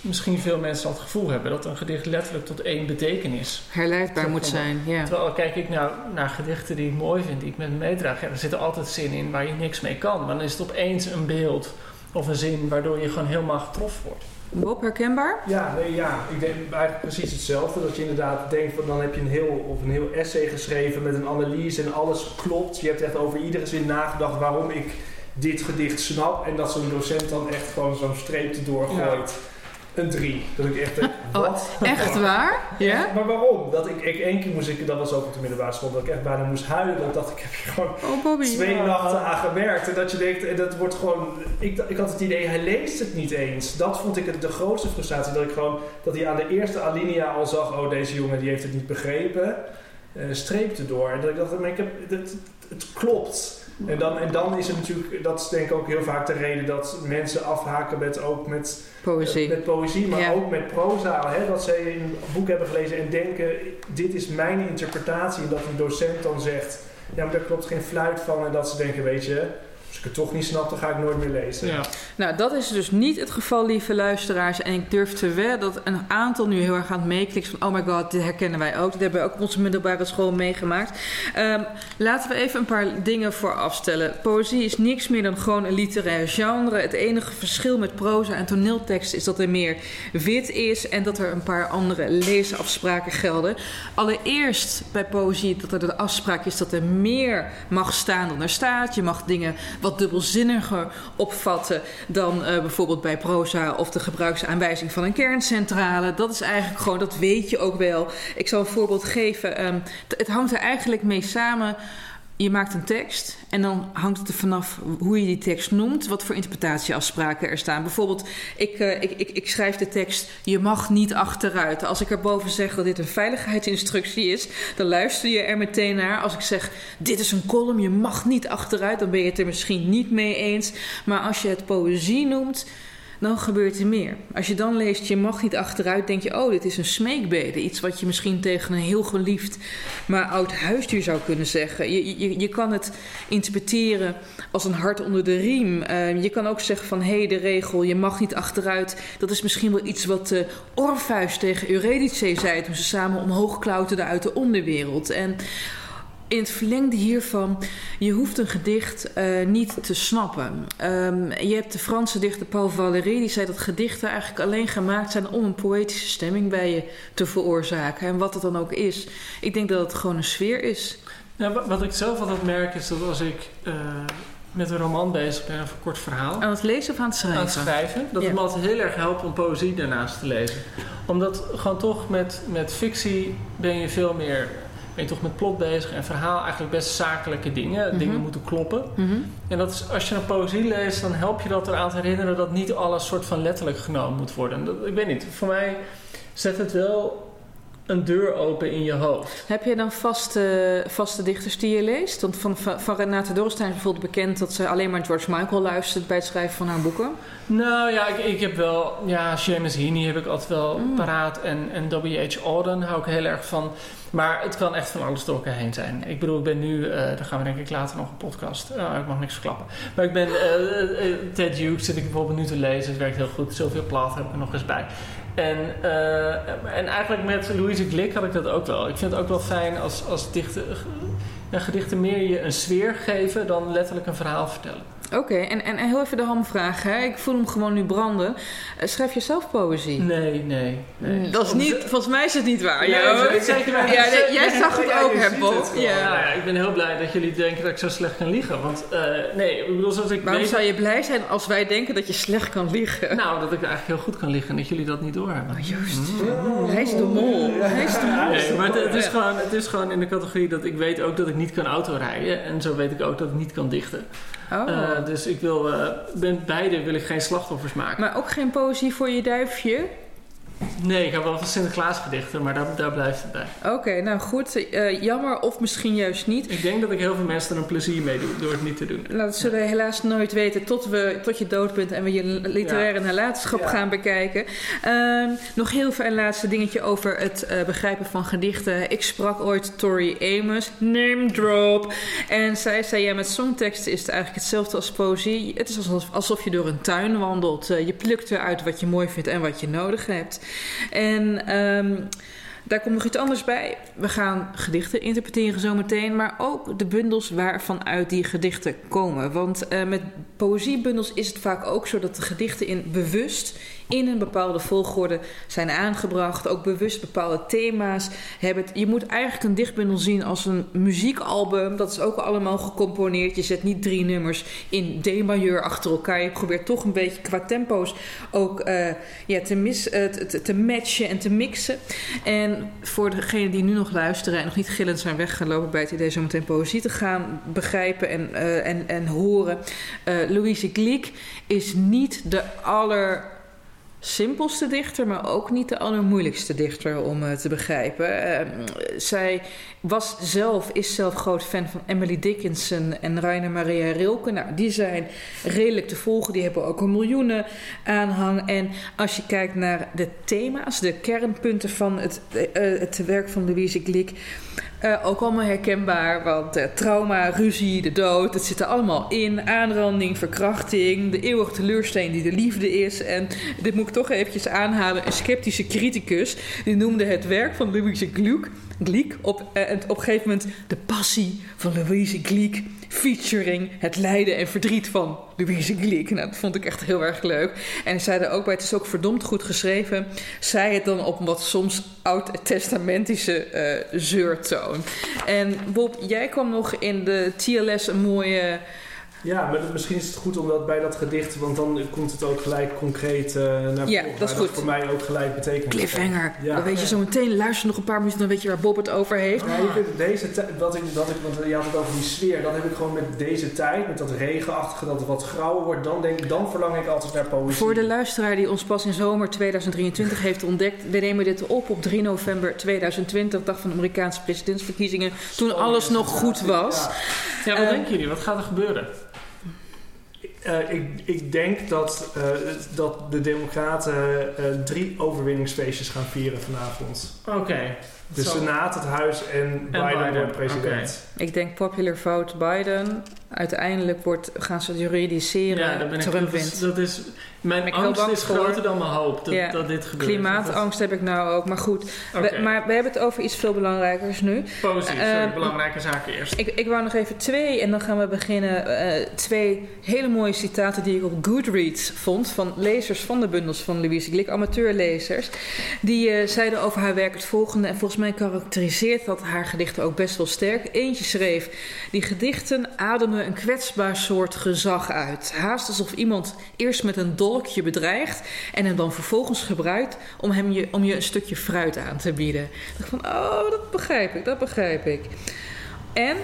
misschien veel mensen het gevoel hebben dat een gedicht letterlijk tot één betekenis herleidbaar moet zijn. Ja. Terwijl kijk ik nou naar gedichten die ik mooi vind, die ik met me meedraag, ja, er zitten altijd zinnen in waar je niks mee kan. Maar dan is het opeens een beeld of een zin waardoor je gewoon helemaal getroffen wordt. Bob, herkenbaar? Ja, nee, ja, ik denk eigenlijk precies hetzelfde. Dat je inderdaad denkt van dan heb je een heel, of een heel essay geschreven met een analyse en alles klopt. Je hebt echt over iedere zin nagedacht waarom ik dit gedicht snap. En dat zo'n docent dan echt gewoon zo'n streep doorgooit. Ja een 3. Dat ik echt denk, oh, wat? echt waar? Ja? maar waarom? Dat ik, ik één keer moest ik, dat was ook op de middelbare school, dat ik echt bijna moest huilen. Dat ik dacht, ik heb hier gewoon oh, twee nachten aan gewerkt. En dat je denkt, en dat wordt gewoon, ik, ik had het idee, hij leest het niet eens. Dat vond ik het, de grootste frustratie. Dat ik gewoon, dat hij aan de eerste alinea al zag, oh deze jongen die heeft het niet begrepen. Uh, streepte door. En dat ik dacht, maar ik heb, het, het klopt. En dan, en dan is het natuurlijk, dat is denk ik ook heel vaak de reden dat mensen afhaken met ook met poëzie, uh, met poëzie maar ook met proza. Hè, dat ze een boek hebben gelezen en denken, dit is mijn interpretatie. En dat een docent dan zegt, ja maar daar klopt geen fluit van. En dat ze denken, weet je, ik het toch niet snap, dan ga ik nooit meer lezen. Ja. Nou, dat is dus niet het geval, lieve luisteraars. En ik durf te wedden dat een aantal nu heel erg aan het meeklikken van... oh my god, dit herkennen wij ook. Dit hebben we ook op onze middelbare school meegemaakt. Um, laten we even een paar dingen vooraf stellen. Poëzie is niks meer dan gewoon een literair genre. Het enige verschil met proza en toneeltekst is dat er meer wit is... en dat er een paar andere leesafspraken gelden. Allereerst bij poëzie dat er de afspraak is dat er meer mag staan dan er staat. Je mag dingen wat dubbelzinniger opvatten dan uh, bijvoorbeeld bij proza of de gebruiksaanwijzing van een kerncentrale. Dat is eigenlijk gewoon, dat weet je ook wel. Ik zal een voorbeeld geven. Um, het hangt er eigenlijk mee samen je maakt een tekst en dan hangt het er vanaf hoe je die tekst noemt, wat voor interpretatieafspraken er staan. Bijvoorbeeld, ik, uh, ik, ik, ik, schrijf de tekst: Je mag niet achteruit. Als ik erboven zeg dat dit een veiligheidsinstructie is, dan luister je er meteen naar. Als ik zeg: Dit is een column, je mag niet achteruit, dan ben je het er misschien niet mee eens. Maar als je het poëzie noemt dan gebeurt er meer. Als je dan leest, je mag niet achteruit, denk je, oh, dit is een smeekbede. Iets wat je misschien tegen een heel geliefd, maar oud huisdier zou kunnen zeggen. Je, je, je kan het interpreteren als een hart onder de riem. Uh, je kan ook zeggen van, hé, hey, de regel, je mag niet achteruit. Dat is misschien wel iets wat uh, Orpheus tegen Eurydice zei toen ze samen omhoog klauterden uit de onderwereld. En in het verlengde hiervan, je hoeft een gedicht uh, niet te snappen. Um, je hebt de Franse dichter Paul Valéry, die zei dat gedichten eigenlijk alleen gemaakt zijn om een poëtische stemming bij je te veroorzaken. En wat het dan ook is. Ik denk dat het gewoon een sfeer is. Wat ik zelf altijd merk is dat als ik uh, met een roman bezig ben of een kort verhaal. Aan het lezen of aan het schrijven? Aan het schrijven. Dat ja. het me altijd heel erg helpt om poëzie daarnaast te lezen. Omdat gewoon toch met, met fictie ben je veel meer ben je toch met plot bezig en verhaal eigenlijk best zakelijke dingen. Mhm. Dingen moeten kloppen. Mhm. En dat is, als je een poëzie leest, dan help je dat eraan te herinneren dat niet alles soort van letterlijk genomen moet worden. Dat, ik weet niet, voor mij zet het wel een deur open in je hoofd. Heb je dan vaste, vaste dichters die je leest? Want van, van, van Renate Dorrestein is bijvoorbeeld bekend dat ze alleen maar George Michael luistert bij het schrijven van haar boeken. Nou ja, ik, ik heb wel... Ja, Seamus Heaney heb ik altijd wel Mm. paraat. En, en W.H. Auden hou ik heel erg van. Maar het kan echt van alles door elkaar heen zijn. Ik bedoel, ik ben nu... eh daar gaan we denk ik later nog een podcast... Oh, ik mag niks verklappen. Maar ik ben... eh, Ted Hughes zit ik bijvoorbeeld nu te lezen. Het werkt heel goed. Zoveel plaat heb ik er nog eens bij. En, eh, en eigenlijk met Louise Glück had ik dat ook wel. Ik vind het ook wel fijn als, als dichten, ja, gedichten meer je een sfeer geven dan letterlijk een verhaal vertellen. Oké, en, en, en heel even de hamvraag. Hè? Ik voel hem gewoon nu branden. Eh, schrijf je zelf poëzie? Nee, nee. nee. Dat is niet, volgens mij is het niet waar. Nee, Jo. dat is zeker waar. Ja, nee, jij zag het Ja, ook, hè, Bob? het. Ja. Nou ja, ik ben heel blij dat jullie denken dat ik zo slecht kan liegen. Want eh, nee, ik bedoel, zoals ik Waarom weet... zou je blij zijn als wij denken dat je slecht kan liegen? Nou, dat ik eigenlijk heel goed kan liegen en dat jullie dat niet doorhebben. Oh, Joost. Hij is de mol. Hij is de mol. Nee, maar het, het is Ja. gewoon, het is gewoon in de categorie dat ik weet ook dat ik niet kan autorijden. En zo weet ik ook dat ik niet kan dichten. Oh. Eh, dus ik wil, eh, ben, beide wil ik geen slachtoffers maken. Maar ook geen poëzie voor je duifje? Nee, ik heb wel van Sinterklaas gedichten, maar daar, daar blijft het bij. Oké, nou goed. Eh, jammer of misschien juist niet. Ik denk dat ik heel veel mensen er een plezier mee doe door het niet te doen. Nou, dat zullen we helaas nooit weten tot, we, tot je dood bent en we je literaire nalatenschap Ja. gaan bekijken. Ehm, nog heel veel een laatste dingetje over het eh, begrijpen van gedichten. Ik sprak ooit Tori Amos, name drop. En zij zei, ja, met songteksten is het eigenlijk hetzelfde als poëzie. Het is alsof, alsof je door een tuin wandelt. Eh, je plukt eruit wat je mooi vindt en wat je nodig hebt. En... ehm, daar komt nog iets anders bij. We gaan gedichten interpreteren zometeen, maar ook de bundels waarvan uit die gedichten komen. Want eh, met poëziebundels is het vaak ook zo dat de gedichten in bewust in een bepaalde volgorde zijn aangebracht. Ook bewust bepaalde thema's hebben. Je moet eigenlijk een dichtbundel zien als een muziekalbum. Dat is ook allemaal gecomponeerd. Je zet niet drie nummers in D-majeur achter elkaar. Je probeert toch een beetje qua tempo's ook eh, ja, eh, te, te- matchen en te mixen. En voor degenen die nu nog luisteren en nog niet gillend zijn weggelopen bij het idee zo meteen poëzie te gaan begrijpen en, eh, en, en horen. Louise Glück is niet de aller simpelste dichter, maar ook niet de allermoeilijkste dichter om eh, te begrijpen. Eh, zij was zelf, is zelf groot fan van Emily Dickinson en Rainer Maria Rilke. Nou, die zijn redelijk te volgen. Die hebben ook een miljoenen aanhang. En als je kijkt naar de thema's, de kernpunten van het, eh, het werk van Louise Glück, eh, ook allemaal herkenbaar, want eh, trauma, ruzie, de dood, het zit er allemaal in. Aanranding, verkrachting, de eeuwige teleursteen die de liefde is. En dit moet ik toch eventjes aanhalen. Een sceptische criticus die noemde het werk van Louise Glück, Glück op, en op een gegeven moment de passie van Louise Glück featuring het lijden en verdriet van Louise Glück. Nou, dat vond ik echt heel erg leuk. En zei er ook bij, het is ook verdomd goed geschreven. Zei het dan op wat soms oud-testamentische eh zeurtoon. En Bob, jij kwam nog in de TLS een mooie... Ja, maar misschien is het goed om dat bij dat gedicht, want dan komt het ook gelijk concreet eh, naar Ja, voren. dat is goed. voor mij ook gelijk betekent. Cliffhanger. Ja. Dan weet je zo meteen, luister nog een paar minuten, dan weet je waar Bob het over heeft. Ja, ik vind deze tijd, dat ik, dat ik, want je had het over die sfeer, dat heb ik gewoon met deze tijd, met dat regenachtige, dat het wat grauwer wordt, dan, denk, ik- dan verlang ik altijd naar poëzie. Voor de luisteraar die ons pas in zomer 2023 heeft ontdekt, we nemen dit op op 3 november 2020, dag van de Amerikaanse presidentsverkiezingen, toen alles nog goed was. Ja. Ja, wat Eh, denken jullie? Wat gaat er gebeuren? Eh, ik, ik denk dat, eh, dat de Democraten eh, drie overwinningsfeestjes gaan vieren vanavond. Oké. De Zo. Senaat, het Huis en, Biden, Biden, wordt president. Ik denk popular vote Biden. Uiteindelijk wordt, gaan ze het juridiseren. Ja, daar ben ik dat is, dat is, mijn ik angst is voor. groter dan mijn hoop dat, Ja. dat dit gebeurt. Klimaatangst heb ik nou ook. Maar goed, Dat- we- maar we hebben het over iets veel belangrijkers nu. Poëzie, sorry, Eh, belangrijke zaken eerst. Ik, ik wou nog even twee, en dan gaan we beginnen. eh, twee hele mooie citaten die ik op Goodreads vond. Van lezers van de bundels van Louise Glück, amateurlezers. Die eh, zeiden over haar werk het volgende. En volgens mij karakteriseert dat haar gedichten ook best wel sterk. Eentje schreef: Die gedichten ademen een kwetsbaar soort gezag uit. Haast alsof iemand eerst met een dolkje bedreigt. en hem dan vervolgens gebruikt om, hem je, om je een stukje fruit aan te bieden. Ik dacht van: Oh, dat begrijp ik, dat begrijp ik. En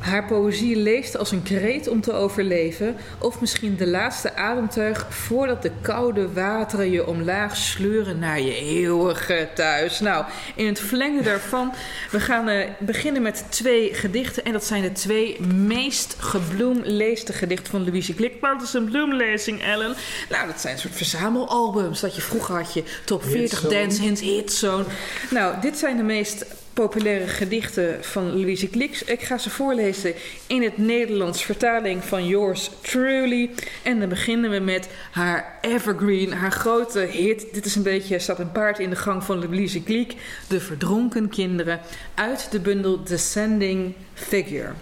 Haar poëzie leest als een kreet om te overleven, of misschien de laatste ademtuig voordat de koude wateren je omlaag sleuren naar je eeuwige thuis. Nou, in het verlengde daarvan, we gaan uh, beginnen met twee gedichten. En dat zijn de twee meest gebloemleeste gedichten van Louise Glik. Wat is een bloemlezing, Ellen? Nou, dat zijn een soort verzamelalbums. Dat je vroeger had je top 40 dance hits, hitzone. Nou, dit zijn de meest populaire gedichten van Louise Glix. Ik ga ze voorlezen in het Nederlands vertaling van yours truly. En dan beginnen we met haar evergreen, haar grote hit. Dit is een beetje, staat een paard in de gang van Louise Glix. De verdronken kinderen uit de bundel Descending Figure.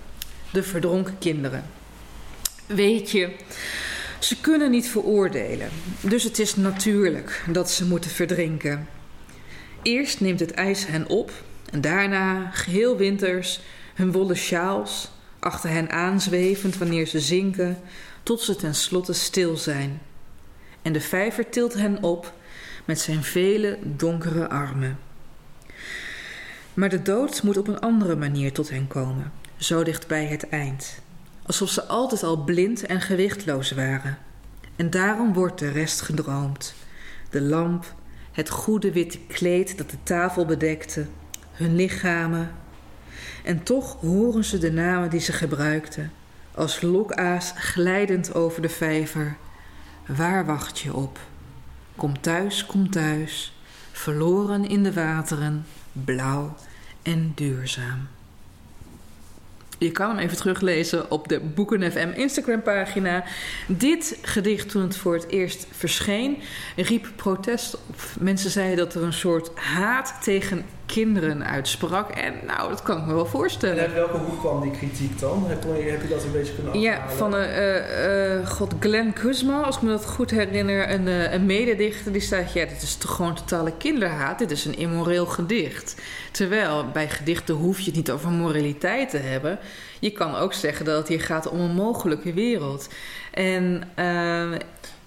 De verdronken kinderen. Weet je... Ze kunnen niet veroordelen, dus het is natuurlijk dat ze moeten verdrinken. Eerst neemt het ijs hen op en daarna, geheel winters, hun wollen sjaals, achter hen aanzwevend wanneer ze zinken, tot ze tenslotte stil zijn. En de vijver tilt hen op met zijn vele donkere armen. Maar de dood moet op een andere manier tot hen komen, zo dicht bij het eind, alsof ze altijd al blind en gewichtloos waren. En daarom wordt de rest gedroomd: de lamp, het goede witte kleed dat de tafel bedekte, hun lichamen. En toch horen ze de namen die ze gebruikten, als lokaas glijdend over de vijver. Waar wacht je op? Kom thuis, kom thuis, verloren in de wateren, blauw en duurzaam. Je kan hem even teruglezen op de Boeken FM Instagram pagina. Dit gedicht toen het voor het eerst verscheen riep protest op. Mensen zeiden dat er een soort haat tegen kinderen uitsprak. En nou, dat kan ik me wel voorstellen. En uit welke hoek kwam die kritiek dan? Heb je, heb je dat een beetje kunnen afhalen? Ja, van uh, uh, God, Glenn Kuzma, als ik me dat goed herinner, een, uh, een mededichter die staat... ja, dit is toch gewoon totale kinderhaat, dit is een immoreel gedicht. Terwijl bij gedichten hoef je het niet over moraliteit te hebben. Je kan ook zeggen dat het hier gaat om een mogelijke wereld. En...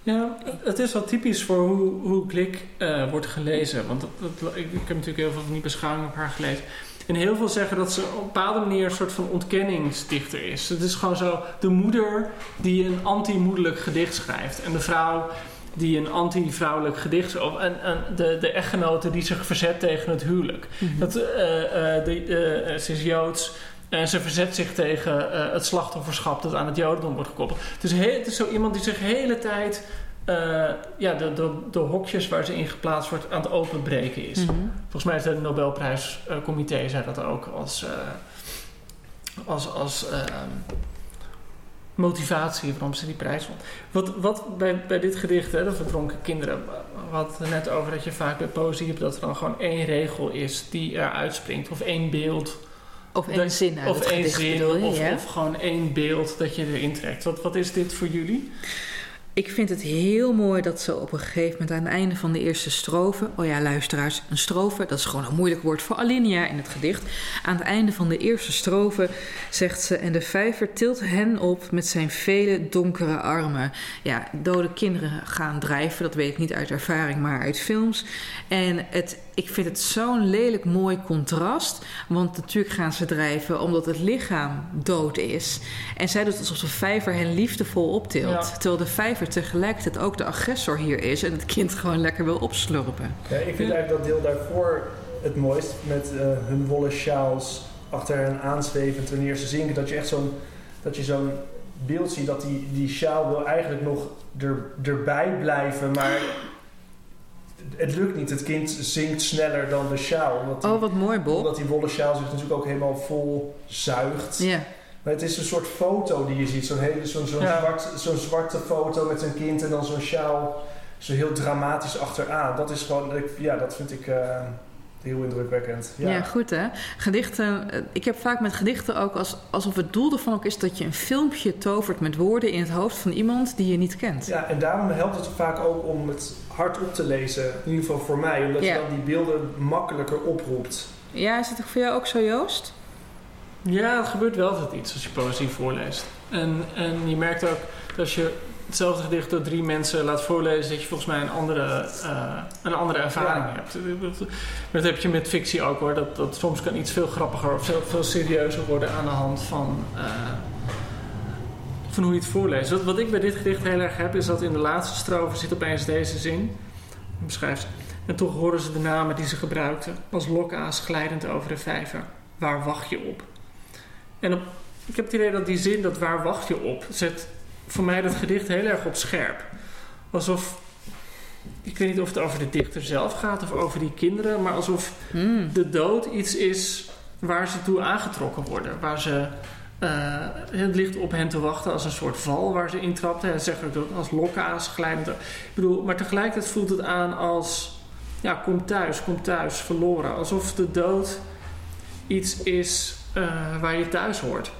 Ja, het is wel typisch voor hoe, hoe Klik uh, wordt gelezen. Want dat, ik, ik, heb natuurlijk heel veel van die beschouwingen op haar gelezen. En heel veel zeggen dat ze op een bepaalde manier een soort van ontkenningsdichter is. Het is gewoon zo de moeder die een anti-moederlijk gedicht schrijft. En de vrouw die een anti-vrouwelijk gedicht schrijft. En, en de, de echtgenote die zich verzet tegen het huwelijk. Mm-hmm. dat, uh, uh, de, ze is Joods. En ze verzet zich tegen uh, het slachtofferschap dat aan het Jodendom wordt gekoppeld. Het is zo iemand die zich de hele tijd uh, ja, de, de, de, hokjes waar ze in geplaatst wordt aan het openbreken is. Mm -hmm. Volgens mij is het Nobelprijscomité uh, zei dat ook als, als, als motivatie waarom ze die prijs vond. Wat, wat bij, bij dit gedicht, hè, de verdronken kinderen, we hadden het net over dat je vaak bij poëzie hebt dat er dan gewoon één regel is die er uitspringt of één beeld of één zin uit of het één gedicht zin, bedoel je, of, ja? of gewoon één beeld dat je erin trekt. Wat, wat is dit voor jullie? Ik vind het heel mooi dat ze op een gegeven moment aan het einde van de eerste strofe... Oh ja, luisteraars, een strofe, dat is gewoon een moeilijk woord voor alinea in het gedicht. Aan het einde van de eerste strofe zegt ze... En de vijver tilt hen op met zijn vele donkere armen. Ja, dode kinderen gaan drijven, dat weet ik niet uit ervaring, maar uit films. En het, ik vind het zo'n lelijk mooi contrast. Want natuurlijk gaan ze drijven omdat het lichaam dood is. En zij doet alsof de vijver hen liefdevol optilt. Ja. Terwijl de vijver tegelijkertijd ook de agressor hier is en het kind gewoon lekker wil opslurpen. Ja, ik vind eigenlijk dat deel daarvoor het mooist. Met uh, hun wollen sjaals achter hen aanzwevend wanneer ze zinken. Dat je echt zo'n, dat je zo'n beeld ziet dat die, die sjaal wil eigenlijk nog er, erbij blijven. Maar het lukt niet. Het kind zinkt sneller dan de sjaal. Omdat die, Oh, wat mooi, Bob. omdat die wollen sjaal zich natuurlijk ook helemaal vol zuigt. Ja. Maar het is een soort foto die je ziet. Zo'n hele, zo'n, zo'n, Ja. zwart, zo'n zwarte foto met een kind en dan zo'n sjaal zo heel dramatisch achteraan. Dat is gewoon, ik- ja, dat vind ik eh, heel indrukwekkend. Ja. Ja, goed hè. Gedichten, eh, ik heb vaak met gedichten ook als, alsof het doel ervan ook is dat je een filmpje tovert met woorden in het hoofd van iemand die je niet kent. Ja, en daarom helpt het vaak ook om het hardop te lezen. In ieder geval voor mij, omdat Ja. je dan die beelden makkelijker oproept. Ja, is het ook voor jou ook zo, Joost? Ja, er gebeurt wel altijd iets als je poëzie voorleest. En, en je merkt ook dat als je hetzelfde gedicht door drie mensen laat voorlezen, dat je volgens mij een andere, uh, een andere ervaring Ja. hebt. Dat heb je met fictie ook hoor. Dat, dat soms kan iets veel grappiger of veel, veel serieuzer worden aan de hand van, eh, van hoe je het voorleest. Wat, wat ik bij dit gedicht heel erg heb, is dat in de laatste strofe zit opeens deze zin. Beschrijft. En toch horen ze de namen die ze gebruikten, als lokaas glijdend over de vijver. Waar wacht je op? En op, ik heb het idee dat die zin, dat waar wacht je op, zet voor mij dat gedicht heel erg op scherp. Alsof, ik weet niet of het over de dichter zelf gaat of over die kinderen, maar alsof Hmm. de dood iets is waar ze toe aangetrokken worden. Waar ze, het ligt op hen te wachten als een soort val waar ze intrapten. Hij zegt ook als lokaas glijdend. Ik bedoel, maar tegelijkertijd voelt het aan als, ja, kom thuis, kom thuis, verloren. Alsof de dood iets is eh, waar je thuis hoort.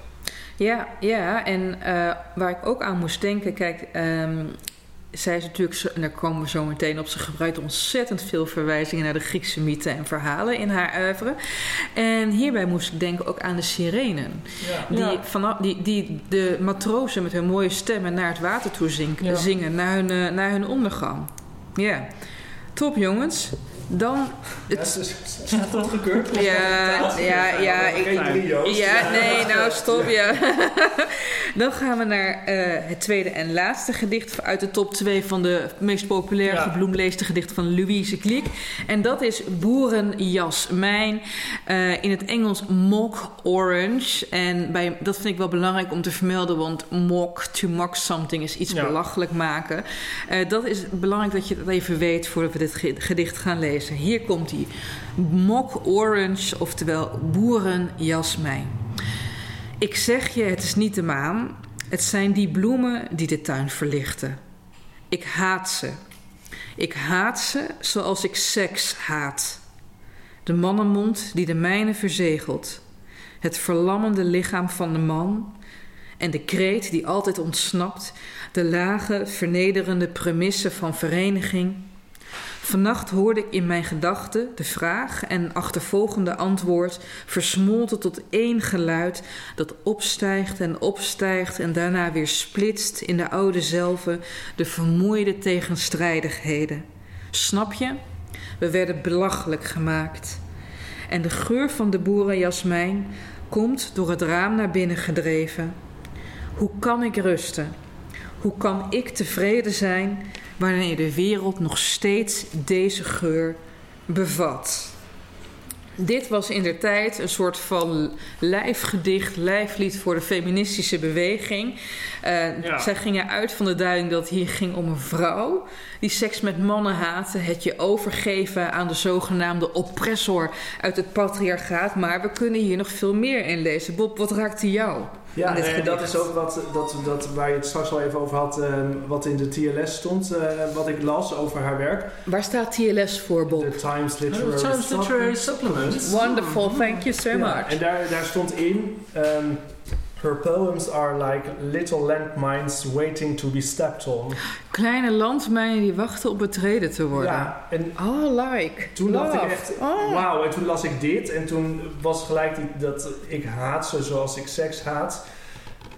Ja, ja, en eh, waar ik ook aan moest denken, kijk, ehm, zij is natuurlijk, en daar komen we zo meteen op, ze gebruikt ontzettend veel verwijzingen naar de Griekse mythen en verhalen in haar oeuvre. En hierbij moest ik denken ook aan de sirenen, die, Ja. vanaf, die, die de matrozen met hun mooie stemmen naar het water toe zinken, Ja. zingen, naar hun, eh, naar hun ondergang. Ja, top jongens. Dan, Ja, het, dus, staat gekeurd? Ja, ja, ja, ik-. Ja, nee, nou stop ja. Dan gaan we naar eh, het tweede en laatste gedicht uit de top 2 van de meest populaire Ja. gebloemleeste gedichten van Louise Kliek. En dat is Boerenjasmijn. eh in het Engels mock orange. En bij, dat vind ik wel belangrijk om te vermelden, want mock, to mock something is iets Ja. belachelijk maken. Eh, dat is belangrijk dat je dat even weet voordat we dit ge- gedicht gaan lezen. Hier komt hij. Mock orange, oftewel boerenjasmijn. Ik zeg je, het is niet de maan. Het zijn die bloemen die de tuin verlichten. Ik haat ze. Ik haat ze zoals ik seks haat. De mannenmond die de mijne verzegelt. Het verlammende lichaam van de man. En de kreet die altijd ontsnapt. De lage, vernederende premisse van vereniging. Vannacht hoorde ik in mijn gedachten de vraag en achtervolgende antwoord versmolten tot één geluid dat opstijgt en opstijgt en daarna weer splitst in de oude zelve de vermoeide tegenstrijdigheden. Snap je? We werden belachelijk gemaakt. En de geur van de boerenjasmijn komt door het raam naar binnen gedreven. Hoe kan ik rusten? Hoe kan ik tevreden zijn wanneer de wereld nog steeds deze geur bevat? Dit was in der tijd een soort van lijfgedicht, lijflied voor de feministische beweging. Ja. Zij gingen uit van de duiding dat het hier ging om een vrouw die seks met mannen haatte, het je overgeven aan de zogenaamde oppressor uit het patriarchaat. Maar we kunnen hier nog veel meer in lezen. Bob, wat raakte jou? Ja, in dit nee, dat is ook wat, dat, dat, waar je het straks al even over had, ehm, wat in de TLS stond, eh, wat ik las over haar werk. Waar staat TLS voor, Bob? De Times Literary, Oh, Times Literary Supplement. Wonderful, thank you so Ja, much. en daar, daar stond in, ehm, her poems are like little landmines waiting to be stepped on. Kleine landmijnen die wachten op betreden te worden. Ja, en Oh, like. toen dacht ik echt, Oh. wauw, en toen las ik dit en toen was gelijk die, dat ik haat ze zoals ik seks haat.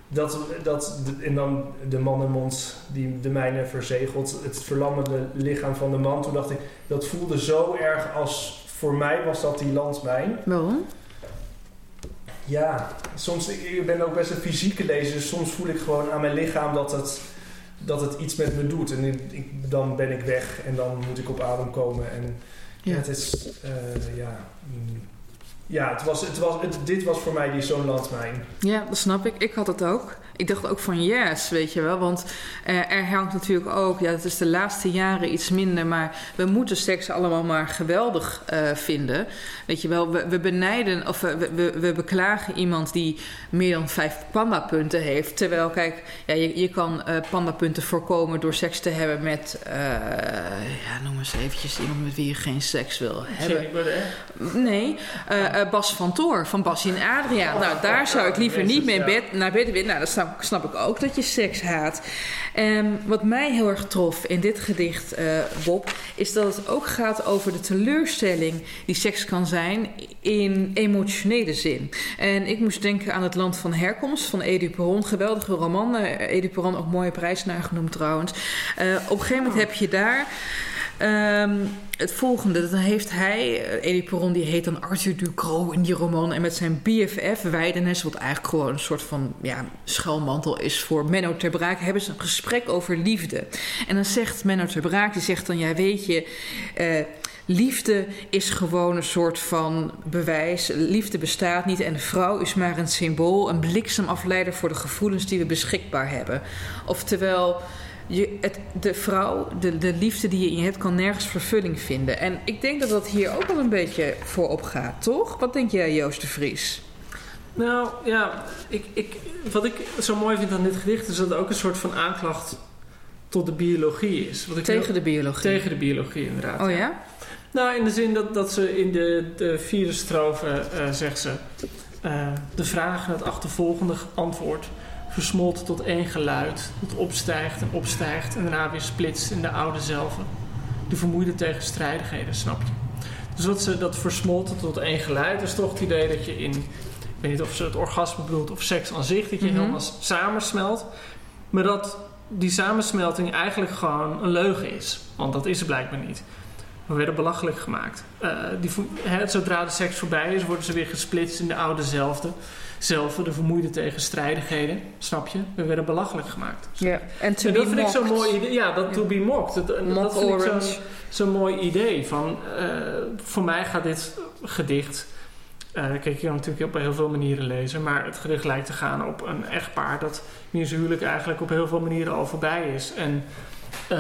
Dat, dat, en dan de mannenmond die de mijne verzegelt, het verlammende lichaam van de man. Toen dacht ik, dat voelde zo erg als, voor mij was dat die landmijn. Waarom? Ja, soms, ik, ben ook best een fysieke lezer, dus soms voel ik gewoon aan mijn lichaam dat het, dat het iets met me doet. En ik, ik- dan ben ik weg en dan moet ik op adem komen. En ja. Ja. het is, eh, ja... mm, ja, het was, het was, het, dit was voor mij die zo'n landmijn. Ja, dat snap ik. Ik had het ook. Ik dacht ook van yes, weet je wel. Want eh, er hangt natuurlijk ook, ja, het is de laatste jaren iets minder, maar we moeten seks allemaal maar geweldig eh, vinden. Weet je wel, we, we benijden of we, we, we beklagen iemand die meer dan vijf pandapunten heeft. Terwijl, kijk, ja, je, je kan eh pandapunten voorkomen door seks te hebben met, eh, ja, noem eens eventjes iemand met wie je geen seks wil hebben. Nee, eh, eh, Bas van Toor van Basje en Adriaan. nou, daar zou ik liever niet mee in bed, naar bed willen. Nou, dat snap, snap ik ook dat je seks haat. En wat mij heel erg trof in dit gedicht, eh, Bob, is dat het ook gaat over de teleurstelling die seks kan zijn in emotionele zin. En ik moest denken aan het land van herkomst van Edu Perron. Geweldige roman. Uh, Edu Perron ook mooie prijsnaar genoemd trouwens. Uh, op een gegeven moment heb je daar. Um, het volgende, dan heeft hij, Elie Perron, die heet dan Arthur Ducro in die roman. En met zijn BFF, Weidenes, wat eigenlijk gewoon een soort van ja, schuilmantel is voor Menno ter Braak, hebben ze een gesprek over liefde. En dan zegt Menno ter Braak, die zegt dan, ja weet je... Uh, Liefde is gewoon een soort van bewijs. Liefde bestaat niet en de vrouw is maar een symbool, een bliksemafleider voor de gevoelens die we beschikbaar hebben. Oftewel, je, het, de vrouw, de, de liefde die je in je hebt, kan nergens vervulling vinden. En ik denk dat dat hier ook wel een beetje voorop gaat, toch? Wat denk jij, Joost de Vries? Nou ja, ik, ik, wat ik zo mooi vind aan dit gedicht is dat het ook een soort van aanklacht tot de biologie is. Wat ik tegen de biologie? Tegen de biologie, inderdaad. Oh ja? Nou, in de zin dat, dat ze in de, de vierde strofe uh, zegt ze... Uh, de vraag en het achtervolgende antwoord versmolt tot één geluid, dat opstijgt en opstijgt en daarna weer splitst in de oude zelf. De vermoeide tegenstrijdigheden, snap je? Dus wat ze dat versmolten tot één geluid is toch het idee dat je in, ik weet niet of ze het orgasme bedoelt of seks aan zich, dat je mm -hmm. helemaal samensmelt. Maar dat die samensmelting eigenlijk gewoon een leugen is. Want dat is het blijkbaar niet. We werden belachelijk gemaakt. Uh, die, he, zodra de seks voorbij is, worden ze weer gesplitst in de oude zelfde zelf de vermoeide tegenstrijdigheden. Snap je? We werden belachelijk gemaakt. Ja, en, en dat vind ik zo'n mooi idee. Ja, dat to be mocked. Dat, Mock dat vind ik zo'n zo mooi idee. Van, uh, voor mij gaat dit gedicht... Uh, kijk, je kan natuurlijk op heel veel manieren lezen. Maar het gedicht lijkt te gaan op een echtpaar... dat in zijn huwelijk eigenlijk op heel veel manieren al voorbij is. En uh,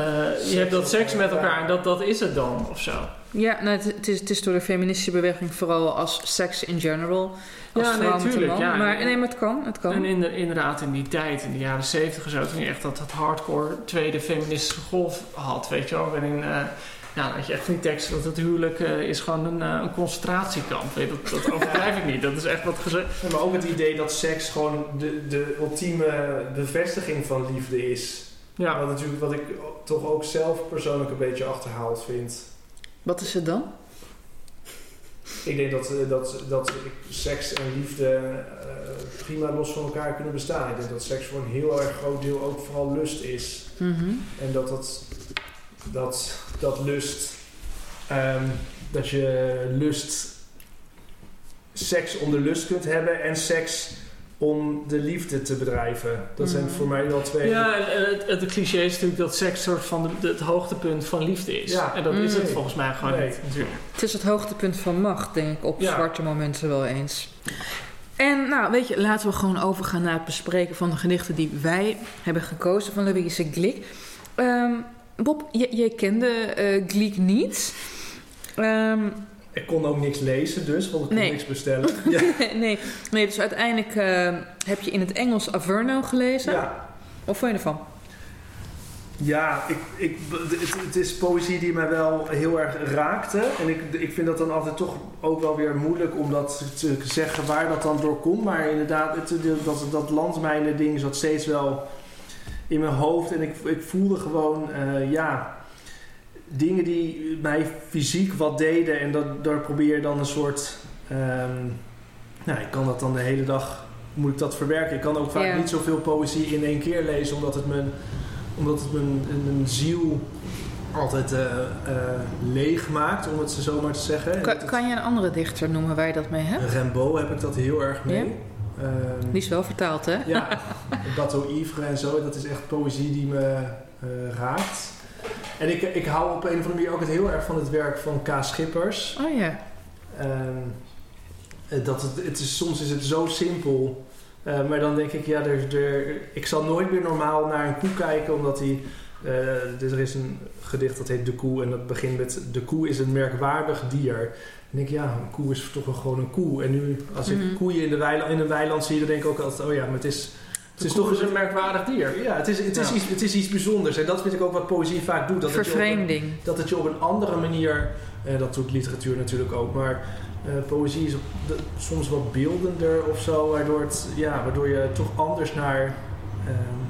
je hebt dat seks met elkaar en dat, dat is het dan, of zo. Ja, nou, het, het, is, het is door de feministische beweging vooral als seks in general. Als ja, nee, tuurlijk. Ja, maar, nee, maar het kan, het kan. En in de, inderdaad in die tijd, in de jaren zeventig zo, toen je echt dat, dat hardcore tweede feministische golf had, weet je wel. Waarin, uh, ja, dat je echt die tekst dat het huwelijk uh, is gewoon een, uh, een concentratiekamp. Weet, dat, dat overdrijf ik niet. Dat is echt wat gezegd. Ja, maar ook het idee dat seks gewoon de, de ultieme bevestiging van liefde is. Ja. Wat, natuurlijk, wat ik toch ook zelf persoonlijk een beetje achterhaald vind. Wat is het dan? Ik denk dat, dat, dat seks en liefde uh, prima los van elkaar kunnen bestaan. Ik denk dat seks voor een heel erg groot deel ook vooral lust is. Mm -hmm. En dat dat, dat, dat lust, um, dat je lust, seks om de lust kunt hebben en seks om de liefde te bedrijven. Dat zijn voor mij wel twee. Ja, het, het, het cliché is natuurlijk dat seks soort van de, het hoogtepunt van liefde is. Ja. En dat is het volgens mij gewoon nee. niet. Natuurlijk. Het is het hoogtepunt van macht, denk ik, op ja. zwarte momenten wel eens. En nou, weet je, laten we gewoon overgaan naar het bespreken van de gedichten die wij hebben gekozen van Louise Glik. Um, Bob, jij kende uh, Glik niet. Um, ik kon ook niks lezen dus, want ik kon nee. niks bestellen. Ja. nee, nee, dus uiteindelijk uh, heb je in het Engels Averno gelezen. Ja. Wat vond je ervan? Ja, ik, ik, het, het, is poëzie die mij wel heel erg raakte. En ik, ik vind dat dan altijd toch ook wel weer moeilijk om dat te zeggen waar dat dan door komt. Maar inderdaad, het, dat, dat landmijnen ding zat steeds wel in mijn hoofd. En ik, ik voelde gewoon, uh, ja, dingen die mij fysiek wat deden. En dat, daar probeer je dan een soort... Um, nou, ik kan dat dan de hele dag... Moet ik dat verwerken. Ik kan ook vaak Ja. niet zoveel poëzie in één keer lezen. Omdat het mijn, omdat het mijn, mijn ziel altijd eh, eh, leeg maakt. Om het zo maar te zeggen. Kan, kan je een andere dichter noemen waar je dat mee hebt? Rimbaud heb ik dat heel erg mee. Ja? Ehm, Die is wel vertaald, hè? ja, Bateau Ivre en zo. Dat is echt poëzie die me eh, raakt. En ik, ik hou op een of andere manier ook het heel erg van het werk van K. Schippers. Oh ja. Ehm, dat het, het is, soms is het zo simpel. Uh, maar dan denk ik, ja, er, er, ik zal nooit meer normaal naar een koe kijken, omdat hij. Uh, dus er is een gedicht dat heet De Koe en dat begint met: De koe is een merkwaardig dier. En ik denk, ja, een koe is toch wel gewoon een koe. En nu, als ik Mhm. koeien in, de weiland, in een weiland zie, dan denk ik ook altijd: oh ja, maar het is. Het is toch eens een merkwaardig dier. Ja, het is, het, is Ja. Iets, het is iets bijzonders. En dat vind ik ook wat poëzie vaak doet. Dat het je op een- Vervreemding. dat het je op een andere manier, en dat doet literatuur natuurlijk ook, maar eh, poëzie is op de- soms wat beeldender of zo, waardoor, het, ja, waardoor je toch anders naar ehm,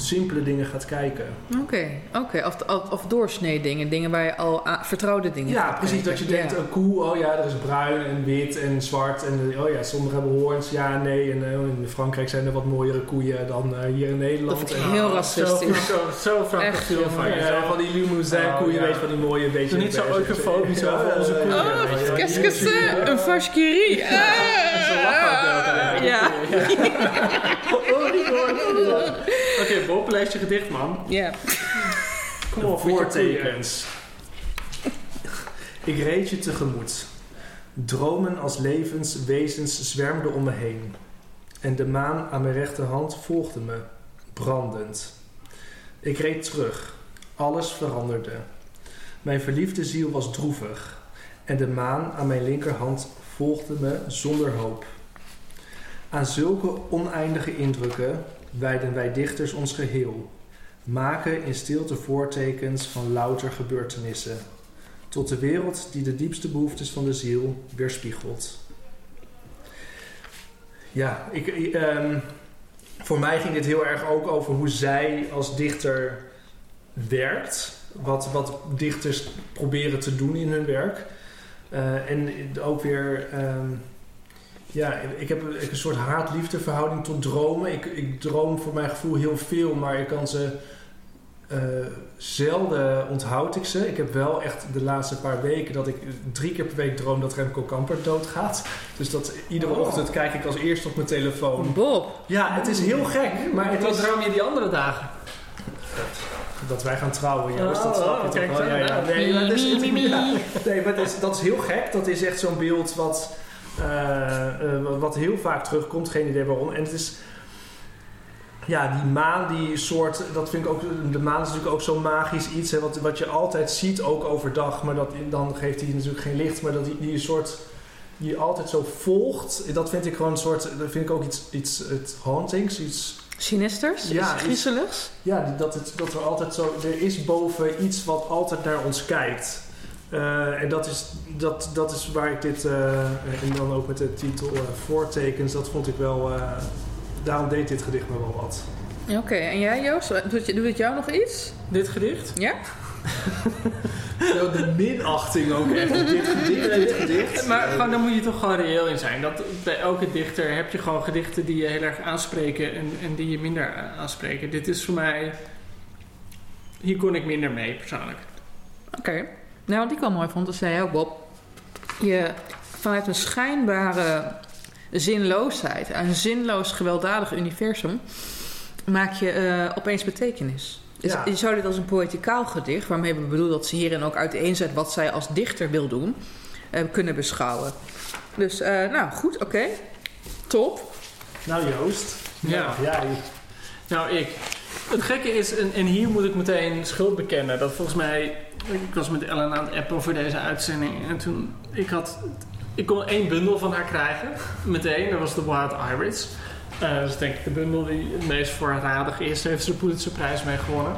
simpele dingen gaat kijken. Oké, oké. Of, of, of doorsnee dingen. Dingen waar je al vertrouwde dingen Ja, precies. Dat je denkt, Ja. een koe, oh ja, er is bruin en wit en zwart. En oh ja, sommigen hebben hoorns, ja, nee. En eh, in Frankrijk zijn er wat mooiere koeien dan eh, hier in Nederland. Dat vind ik En- heel Zo, racistisch. zo, zo francofiel Echt, van je. Ja, Zo van die limousin Oh, koeien, ja. weet je, van die mooie beetje... Niet zo eufobisch Ja, over onze ja, koeien. ja, Oh, ja, ja, qu'est-ce ja, que c'est? Een vache qui rit. Ze lachen ook de hele tijd. Ja. Oh, die hoor. Oké, Bob, lees je gedicht, man. Ja. Kom op, Voortekens. Ik reed je tegemoet. Dromen als levenswezens zwermden om me heen. En de maan aan mijn rechterhand volgde me, brandend. Ik reed terug. Alles veranderde. Mijn verliefde ziel was droevig. En de maan aan mijn linkerhand volgde me zonder hoop. Aan zulke oneindige indrukken wijden wij dichters ons geheel maken in stilte voortekens van louter gebeurtenissen, tot de wereld die de diepste behoeftes van de ziel weerspiegelt. Ja, ik, ehm, voor mij ging dit heel erg ook over hoe zij als dichter werkt, wat, wat dichters proberen te doen in hun werk. Eh, en ook weer, ehm, ja, ik heb een, soort haat-liefde verhouding tot dromen. Ik, ik droom voor mijn gevoel heel veel, maar ik kan ze eh, zelden onthoud ik ze. Ik heb wel echt de laatste paar weken dat ik drie keer per week droom dat Remco Kamper doodgaat. Dus dat iedere Oh. ochtend kijk ik als eerste op mijn telefoon. Bob. Ja, het is heel gek, maar het Wat is droom je die andere dagen? dat wij gaan trouwen. Joost, dat snap je toch kijk wel? zo. Ja, ja. Nee, maar het is, nee, maar het is, dat is heel gek. Dat is echt zo'n beeld wat, wat heel vaak terugkomt. Geen idee waarom. En het is... Ja, die maan, die soort... Dat vind ik ook... De maan is natuurlijk ook zo'n magisch iets. Hè, wat, wat je altijd ziet, ook overdag. Maar dat, dan geeft hij natuurlijk geen licht. Maar dat die, die soort... Die je altijd zo volgt. Dat vind ik gewoon een soort... Dat vind ik ook iets... iets het hauntings. Iets... Sinisters? Ja, griezeligs? Ja, dat, het, dat er altijd zo... Er is boven iets wat altijd naar ons kijkt. Eh, en dat is, dat, dat is waar ik dit... eh, en dan ook met de titel eh, Voortekens. Dat vond ik wel... eh, daarom deed dit gedicht me wel wat. Oké, en jij Joost? Doet, je- doet het jou nog iets? Dit gedicht? Ja? Zo de minachting ook echt. op Dit gedicht, dit gedicht. Maar gewoon, daar moet je toch gewoon reëel in zijn. Dat, bij elke dichter heb je gewoon gedichten die je heel erg aanspreken en, en die je minder aanspreken. Dit is voor mij... Hier kon ik minder mee, persoonlijk. Oké. Nou, wat ik wel mooi vond, dat zei ook, Bob. Je vanuit een schijnbare zinloosheid, een zinloos gewelddadig universum, maak je eh, opeens betekenis. Dus Ja. Je zou dit als een poëticaal gedicht, waarmee we bedoelen dat ze hierin ook uiteenzet wat zij als dichter wil doen, eh, kunnen beschouwen. Dus, eh, nou goed, oké. Top. Nou Joost. Ja. Jij. Nou, ik. Het gekke is, en, en hier moet ik meteen schuld bekennen, dat volgens mij, ik was met Ellen aan het appen voor deze uitzending en toen, ik had, ik kon één bundel van haar krijgen, meteen, dat was de Wild Iris. Eh, dat is denk ik de bundel die het meest voorradig is, daar heeft ze de Pulitzerprijs mee gewonnen.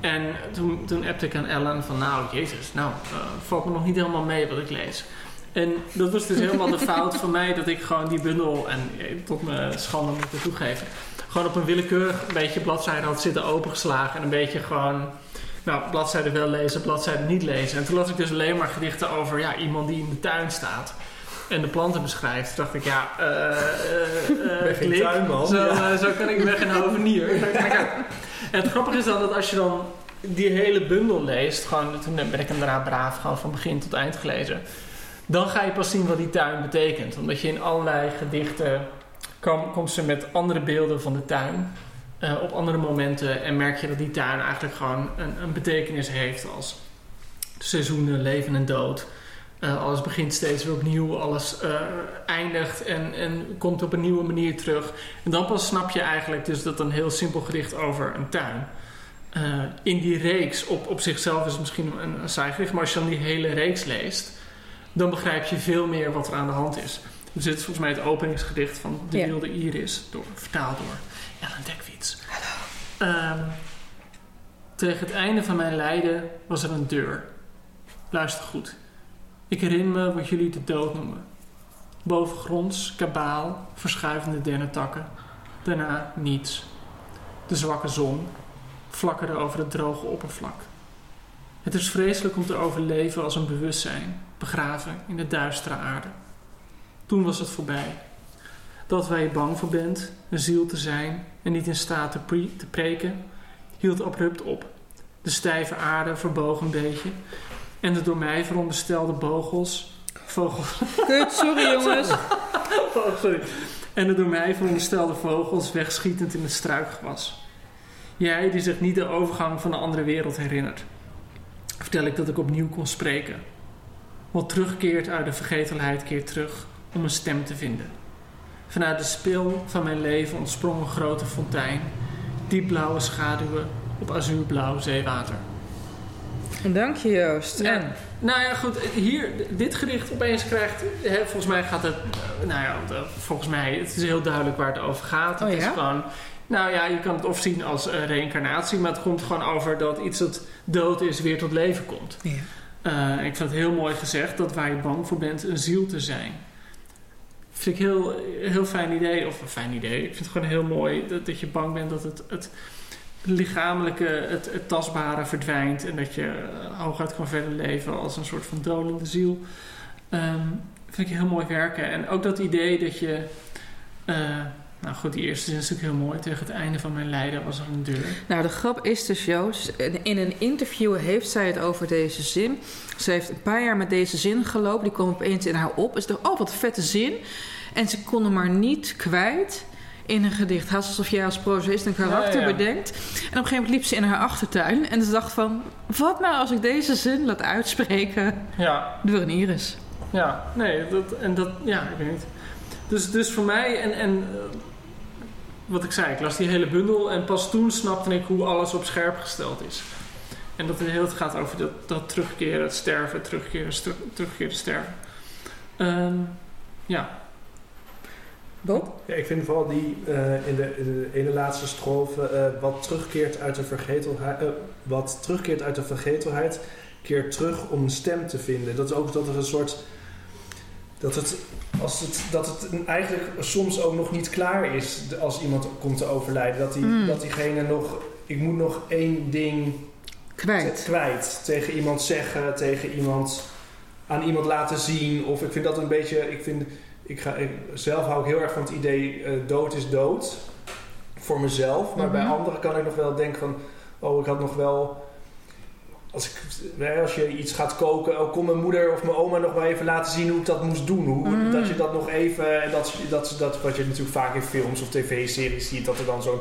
En toen, toen appte ik aan Ellen van, nou jezus, nou, eh, valt me nog niet helemaal mee wat ik lees. En dat was dus helemaal de fout van mij dat ik gewoon die bundel, en eh, tot mijn schande moet ik toegeven, gewoon op een willekeurig beetje bladzijde had zitten opengeslagen. En een beetje gewoon, nou, bladzijde wel lezen, bladzijde niet lezen. En toen las ik dus alleen maar gedichten over ja, iemand die in de tuin staat. En de planten beschrijft. Toen dacht ik, ja, eh klik. tuinman, Zo, ja. eh, zo kan ik weg een hovenier. En het grappige is dan dat als je dan die hele bundel leest, gewoon, toen ben ik hem daarna braaf gewoon van begin tot eind gelezen. Dan ga je pas zien wat die tuin betekent. Omdat je in allerlei gedichten kom, komt ze met andere beelden van de tuin. Eh, op andere momenten. En merk je dat die tuin eigenlijk gewoon een, een betekenis heeft als seizoenen, leven en dood. Eh, alles begint steeds weer opnieuw, alles eh, eindigt en, en komt op een nieuwe manier terug. En dan pas snap je eigenlijk dus dat een heel simpel gedicht over een tuin. in die reeks, op, op zichzelf is het misschien een, een saai gedicht, maar als je dan die hele reeks leest, dan begrijp je veel meer wat er aan de hand is. Dus dit is volgens mij het openingsgedicht van De. Wilde Iris, door, vertaald door Ellen. Hallo. tegen het einde van mijn lijden was er een deur. Luister goed. Ik herinner me wat jullie de dood noemen. Bovengronds, kabaal, verschuivende dennentakken. Daarna niets. De zwakke zon flakkerde over het droge oppervlak. Het is vreselijk om te overleven als een bewustzijn, begraven in de duistere aarde. Toen was het voorbij. Dat waar je bang voor bent, een ziel te zijn en niet in staat te, pre- te preken, hield abrupt op. De stijve aarde verboog een beetje en de door mij veronderstelde vogels, vogels, Kut, sorry jongens. Oh, sorry. En de door mij veronderstelde vogels wegschietend in het struikgewas. Jij die zich niet de overgang van een andere wereld herinnert. Vertel ik dat ik opnieuw kon spreken. Wat terugkeert uit de vergetelheid keert terug om een stem te vinden. Vanuit de spil van mijn leven ontsprong een grote fontein. Diepblauwe schaduwen op azuurblauw zeewater. Dank je Joost. Ja. En? Nou ja, goed. Hier, dit gedicht opeens krijgt... Hè, volgens mij gaat het... Nou ja, eh, volgens mij... Het is heel duidelijk waar het over gaat. Oh het is ja? gewoon... Nou ja, je kan het of zien als eh, reïncarnatie... maar het komt gewoon over dat iets dat dood is weer tot leven komt. Ja. Eh, ik vind het heel mooi gezegd dat waar je bang voor bent een ziel te zijn. Vind ik heel, heel fijn idee. Of een fijn idee. Ik vind het gewoon heel mooi dat, dat je bang bent dat het... het lichamelijke, het, tastbare verdwijnt en dat je eh, hooguit kan verder leven als een soort van dolende ziel. Ehm, vind ik heel mooi werken. En ook dat idee dat je. eh, nou goed, die eerste zin is natuurlijk heel mooi. Tegen het einde van mijn lijden was er een deur. Nou, de grap is dus, Joost, in een interview heeft zij het over deze zin. Ze heeft een paar jaar met deze zin gelopen. Die kwam opeens in haar op. Is dacht, oh, wat vette zin. En ze kon hem maar niet kwijt in een gedicht. Haast alsof jij als prozaïst een karakter Ja, ja, ja. bedenkt. En op een gegeven moment liep ze in haar achtertuin. En ze dacht van, wat nou als ik deze zin laat uitspreken Ja, door een iris? ja, nee, dat, en dat, ja, ik weet niet. Dus, dus voor mij, en, en wat ik zei, ik las die hele bundel en pas toen snapte ik hoe alles op scherp gesteld is. En dat het heel het gaat over dat, dat terugkeren, het sterven, terugkeren, stru- terugkeren, sterven. Ehm, ja, Bob? Ja, ik vind vooral die eh, in, de, in de ene laatste strofe eh, wat terugkeert uit de vergetelheid, eh, wat terugkeert uit de vergetelheid, keert terug om een stem te vinden. Dat is ook dat er een soort dat het als het dat het eigenlijk soms ook nog niet klaar is als iemand komt te overlijden, dat die Mm. dat diegene nog ik moet nog één ding Kwijt. kwijt tegen iemand zeggen, tegen iemand aan iemand laten zien. Of ik vind dat een beetje. Ik vind, ik ga, ik, zelf hou ik heel erg van het idee eh, dood is dood. Voor mezelf. Maar bij Mhm. anderen kan ik nog wel denken van. Oh, ik had nog wel. Als, ik, als je iets gaat koken, oh, kon mijn moeder of mijn oma nog maar even laten zien hoe ik dat moest doen. Hoe, Mhm. Dat je dat nog even. En dat, dat, dat, wat je natuurlijk vaak in films of tv-series ziet, dat er dan zo'n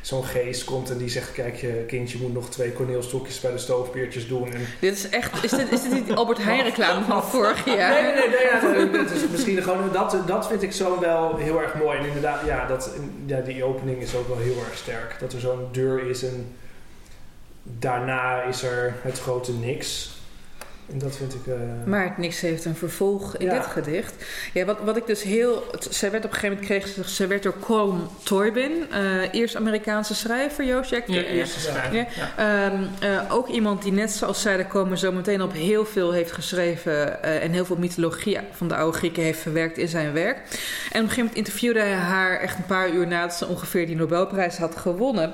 zo'n geest komt en die zegt: Kijk, je kindje moet nog twee korneelstokjes bij de stoofpeertjes doen. En Dit is echt, is dit, is dit die Albert Heijn reclame van vorig jaar? Nee, nee, nee, het is misschien gewoon, dat, dat vind ik zo wel heel erg mooi. En inderdaad, ja, dat, ja, die opening is ook wel heel erg sterk. Dat er zo'n deur is en daarna is er het grote niks. En dat vind ik... eh, Maar het niks heeft een vervolg in Ja. dit gedicht. Ja, wat, wat ik dus heel. zij werd op een gegeven moment kreeg ze, ze werd door Colm Toybin, eh eerst Amerikaanse schrijver, Joost. Jack, ja eerste schrijver. Ja. Ja. Ehm, eh, ook iemand die net zoals zij, daar komen zo meteen op, heel veel heeft geschreven eh, en heel veel mythologie van de oude Grieken heeft verwerkt in zijn werk. En op een gegeven moment interviewde hij haar echt een paar uur nadat ze ongeveer die Nobelprijs had gewonnen.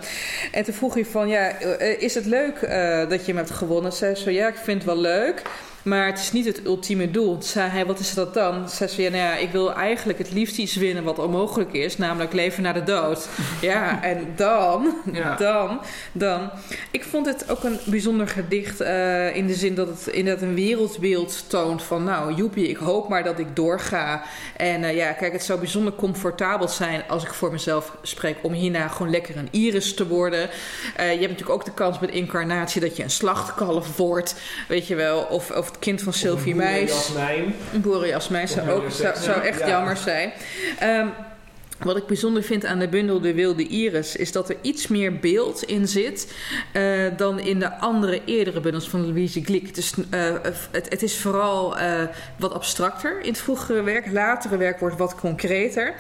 En toen vroeg hij van, ja, is het leuk eh, dat je hem hebt gewonnen? Zij zo, ja, ik vind het wel leuk. Maar het is niet het ultieme doel. Toen zei hij, wat is dat dan? Zei ze, ja, nou ja, ik wil eigenlijk het liefst iets winnen wat onmogelijk is, namelijk leven na de dood. ja, en dan, Ja. dan, dan. Ik vond het ook een bijzonder gedicht eh, in de zin dat het inderdaad een wereldbeeld toont van, nou, joepie, ik hoop maar dat ik doorga. En eh, ja, kijk, het zou bijzonder comfortabel zijn als ik voor mezelf spreek om hierna gewoon lekker een iris te worden. Eh, je hebt natuurlijk ook de kans met incarnatie dat je een slachtkalf wordt, weet je wel, of, of het kind van Sylvie Meis. Jasmijn. Een boerenjasmijn zou ook zou, zou echt ja. jammer zijn. Ehm, wat ik bijzonder vind aan de bundel De Wilde Iris... is dat er iets meer beeld in zit... eh, dan in de andere eerdere bundels van Louise is, eh, het, het is vooral eh, wat abstracter in het vroegere werk. Latere werk wordt wat concreter.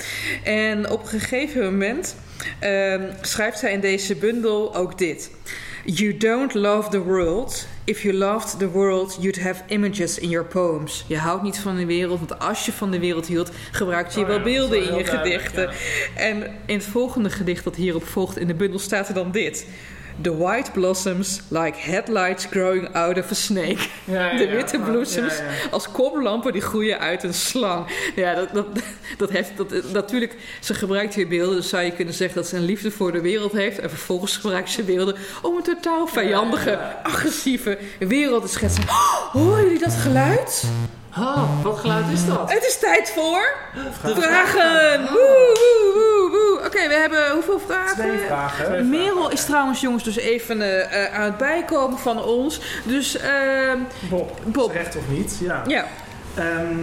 En op een gegeven moment... ehm, schrijft zij in deze bundel ook dit... You don't love the world. If you loved the world, you'd have images in your poems. Je houdt niet van de wereld, want als je van de wereld hield, gebruikte je Oh wel ja, beelden wel in je gedichten. En in het volgende gedicht dat hierop volgt in de bundel staat er dan dit. The white blossoms like headlights growing out of a snake. Ja, ja, De witte bloesems als koplampen die groeien uit een slang. Ja, dat, dat, dat heeft, dat, natuurlijk, ze gebruikt hier beelden. Dus zou je kunnen zeggen dat ze een liefde voor de wereld heeft. En vervolgens gebruikt ze beelden om een totaal vijandige, agressieve wereld te schetsen. Oh, horen jullie dat geluid? Oh, wat geluid is dat? Het is tijd voor vragen. Woe, woe, woe, woe. Oké, we hebben hoeveel vragen? Twee vragen. Merel is trouwens, jongens, dus even eh, eh, aan het bijkomen van ons. Dus, ehm, Bob. Bob. Terecht of niet? Ja. ja. Ehm,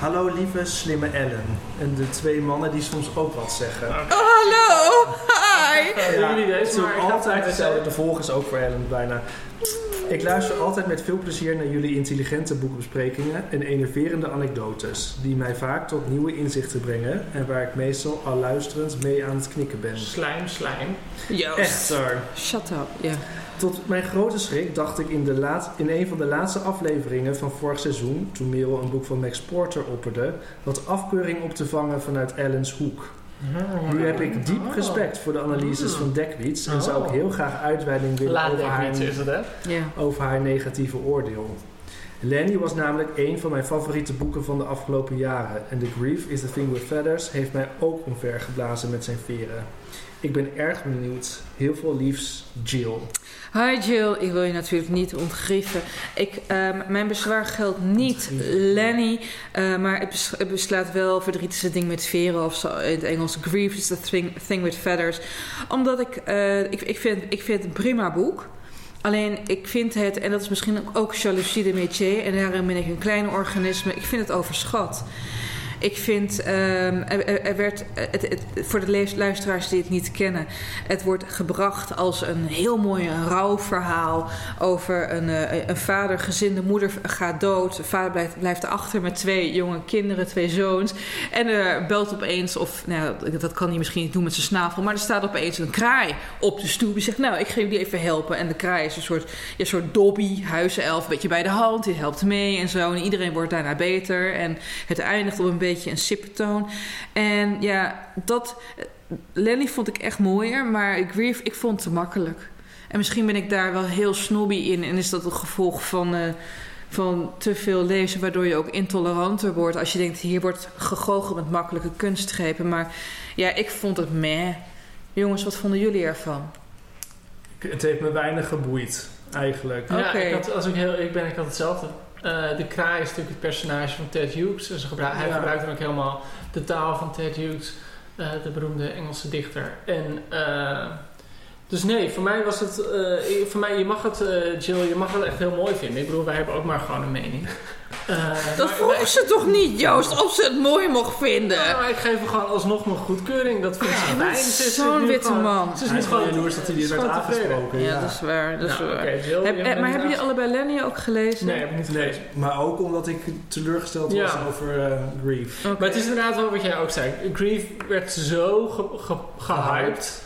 hallo lieve slimme Ellen. En de twee mannen die soms ook wat zeggen. Oh, hallo. Hi. Ja, jullie is maar had altijd het hetzelfde. De volgers ook voor Ellen bijna. Ik luister altijd met veel plezier naar jullie intelligente boekbesprekingen en enerverende anekdotes, die mij vaak tot nieuwe inzichten brengen en waar ik meestal al luisterend mee aan het knikken ben. Slijm, slijm. Joost. Echter, Shut up. Ja. Tot mijn grote schrik dacht ik in, de laat, in een van de laatste afleveringen van vorig seizoen, toen Merel een boek van Max Porter opperde, wat afkeuring op te vangen vanuit Ellen's hoek. Nu heb ik diep Oh. respect voor de analyses van Dekwiets en zou ik Oh. heel graag uitweiding willen Laat over haar, is het hè? Ja. over haar negatieve oordeel. Lenny was namelijk een van mijn favoriete boeken van de afgelopen jaren en The Grief is the Thing with Feathers heeft mij ook omvergeblazen met zijn veren. Ik ben erg benieuwd. Heel veel liefs, Jill. Hi Jill, ik wil je natuurlijk niet ontgrieven. Ik, ehm, mijn bezwaar geldt niet Lenny, eh, maar het, bes- het beslaat wel verdriet is het ding met veren of zo in het Engels. Grief is the thing, thing with feathers. Omdat ik, eh, ik, ik, vind, ik vind het een prima boek. Alleen ik vind het, en dat is misschien ook, ook jaloezie de métier, en daarin ben ik een klein organisme, ik vind het overschat. Ik vind, ehm, er, er- er werd, het, voor de luisteraars die het niet kennen, het wordt gebracht als een heel mooi rouwverhaal over een, eh, een vader, gezin, de moeder gaat dood, de vader blijft, blijft achter met twee jonge kinderen, twee zoons. En er belt opeens, of nou, dat- kan hij misschien niet doen met zijn snavel, maar er staat opeens een kraai op de stoep. Die zegt, nou, ik ga jullie even helpen. En de kraai is een soort, ja, soort dobby, huiself, een beetje bij de hand. Die helpt mee en zo. En iedereen wordt daarna beter. En het eindigt op een beetje een sippentoon. En ja, dat... Lenny vond ik echt mooier, maar Grief, ik vond het te makkelijk. En misschien ben ik daar wel heel snobby in. En is dat een gevolg van... eh, van te veel lezen, waardoor je ook intoleranter wordt. Als je denkt, hier wordt gegoocheld met makkelijke kunstgrepen. Maar ja, ik vond het meh. Jongens, wat vonden jullie ervan? Het heeft me weinig geboeid, eigenlijk. Ja, ik, had, als ik, heel, ik ben ik had hetzelfde. Eh, de kraai is natuurlijk het personage van Ted Hughes. Dus hij Ja. gebruikt dan ook helemaal de taal van Ted Hughes, eh, de beroemde Engelse dichter. En, eh, dus nee, voor mij was het... eh, voor mij, je mag het, eh, Jill, je mag het echt heel mooi vinden. Ik bedoel, wij hebben ook maar gewoon een mening. Eh, Dat maar- vroeg ze toch niet, Joost, of ze het mooi mocht vinden? Ja, maar ik geef hem gewoon alsnog mijn goedkeuring. Dat vindt ze Je fijn. bent Ze is zo'n witte gewoon- man. Ze is is gewoon jaloers dat hij dit werd aangesproken. Ja, Ja, dat is waar. Dat is Nou, waar. Jill, Heb- eh, maar hebben jullie allebei Lenny ook gelezen? Nee, heb ik niet Nee, gelezen. maar ook omdat ik teleurgesteld was over Grief. Maar het is inderdaad wel wat jij ook zei. Grief werd zo ge- ge- gehyped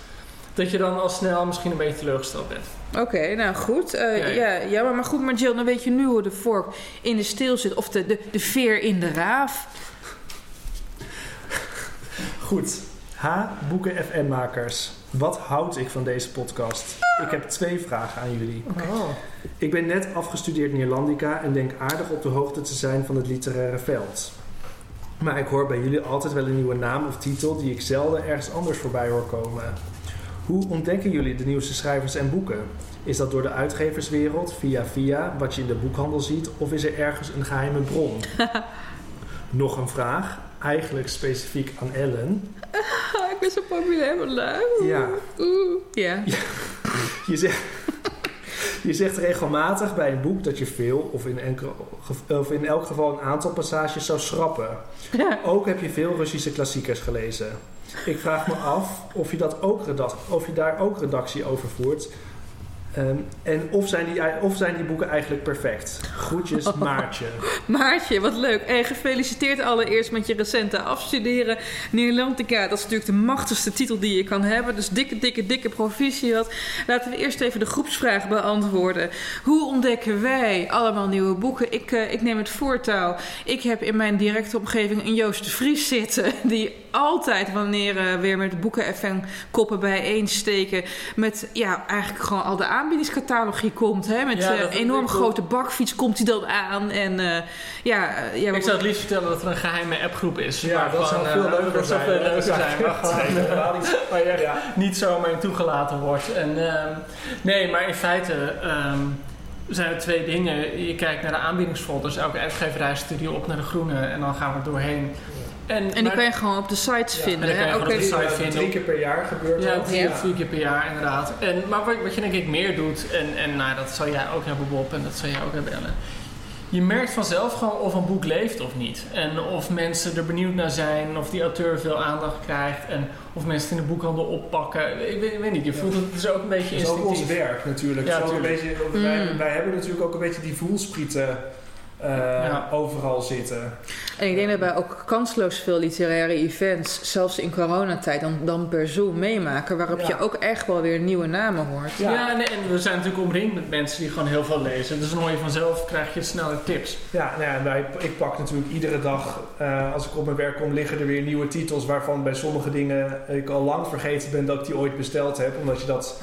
dat je dan al snel misschien een beetje teleurgesteld bent. Oké, nou goed. Eh, Ja, ja, ja. ja. maar, maar goed, maar Jill, dan weet je nu hoe de vork in de steel zit. Of de, de, de veer in de raaf. Goed. H. Boeken FM-makers. Wat houd ik van deze podcast? Ik heb twee vragen aan jullie. Oh. Ik ben net afgestudeerd Neerlandica en denk aardig op de hoogte te zijn van het literaire veld. Maar ik hoor bij jullie altijd wel een nieuwe naam of titel die ik zelden ergens anders voorbij hoor komen. Hoe ontdekken jullie de nieuwste schrijvers en boeken? Is dat door de uitgeverswereld, via via, wat je in de boekhandel ziet, of is er ergens een geheime bron? Nog een vraag, eigenlijk specifiek aan Ellen. Ik ben zo populair vandaag. Ja, Oeh. Ja. Je zegt, je zegt regelmatig bij een boek dat je veel, of in, enkel, of in elk geval een aantal passages zou schrappen. Ook heb je veel Russische klassiekers gelezen. Ik vraag me af of je, dat ook redac- of je daar ook redactie over voert. Ehm, en of zijn, die, of zijn die boeken eigenlijk perfect? Groetjes, Maartje. Maartje, wat leuk. En gefeliciteerd allereerst met je recente afstuderen. Neerlandica, dat is natuurlijk de machtigste titel die je kan hebben. Dus dikke, dikke, dikke proficiat. Laten we eerst even de groepsvraag beantwoorden. Hoe ontdekken wij allemaal nieuwe boeken? Ik, uh, ik neem het voortouw. Ik heb in mijn directe omgeving een Joost de Vries zitten. Die altijd wanneer uh, weer met boeken FM koppen bijeensteken. Met ja, eigenlijk gewoon al de aanbiedingscatalogie komt. Hè? Met Ja, een dat- enorm grote bakfiets komt hij dan aan. En eh, ja, eh, ja, Ik zou het liefst vertellen dat er een geheime appgroep is. Ja, waar dat zou gewoon, veel eh, leuker zijn. veel leuker zijn. Waar, gewoon, Nee, helemaal niet. waar je echt Ja. niet zomaar in toegelaten wordt. En, ehm, nee, maar in feite ehm, zijn er twee dingen. Je kijkt naar de aanbiedingsfolders. Elke uitgeverij stuurt die op naar de groene en dan gaan we er doorheen. En, en die maar- kan je gewoon op de sites Ja, vinden. en dan kan hè? je Oké, gewoon op de dus- site vinden. drie keer per jaar gebeurt Ja, dat. of vier keer per jaar inderdaad. En, maar wat, wat je denk ik meer doet, en, en nou, dat zal jij ook hebben Bob en dat zal jij ook hebben Ellen. Je merkt vanzelf gewoon of een boek leeft of niet. En of mensen er benieuwd naar zijn, of die auteur veel aandacht krijgt. En of mensen het in de boekhandel oppakken. Ik weet, ik weet niet, je voelt het, het is ook een beetje Dat is ook ons werk natuurlijk. Ja, Het ook een beetje, wij, Mm. wij hebben natuurlijk ook een beetje die voelsprieten eh, Ja. overal zitten. En ik denk dat wij ook kansloos veel literaire events, zelfs in coronatijd, dan, dan per Zoom meemaken. Waarop Ja. je ook echt wel weer nieuwe namen hoort. Ja. Ja, nee, en we zijn natuurlijk omringd met mensen die gewoon heel veel lezen. Dus dan hoor je vanzelf, krijg je sneller tips. Ja, nou en wij, ik pak natuurlijk iedere dag, eh, als ik op mijn werk kom, liggen er weer nieuwe titels waarvan bij sommige dingen ik al lang vergeten ben dat ik die ooit besteld heb. Omdat je dat,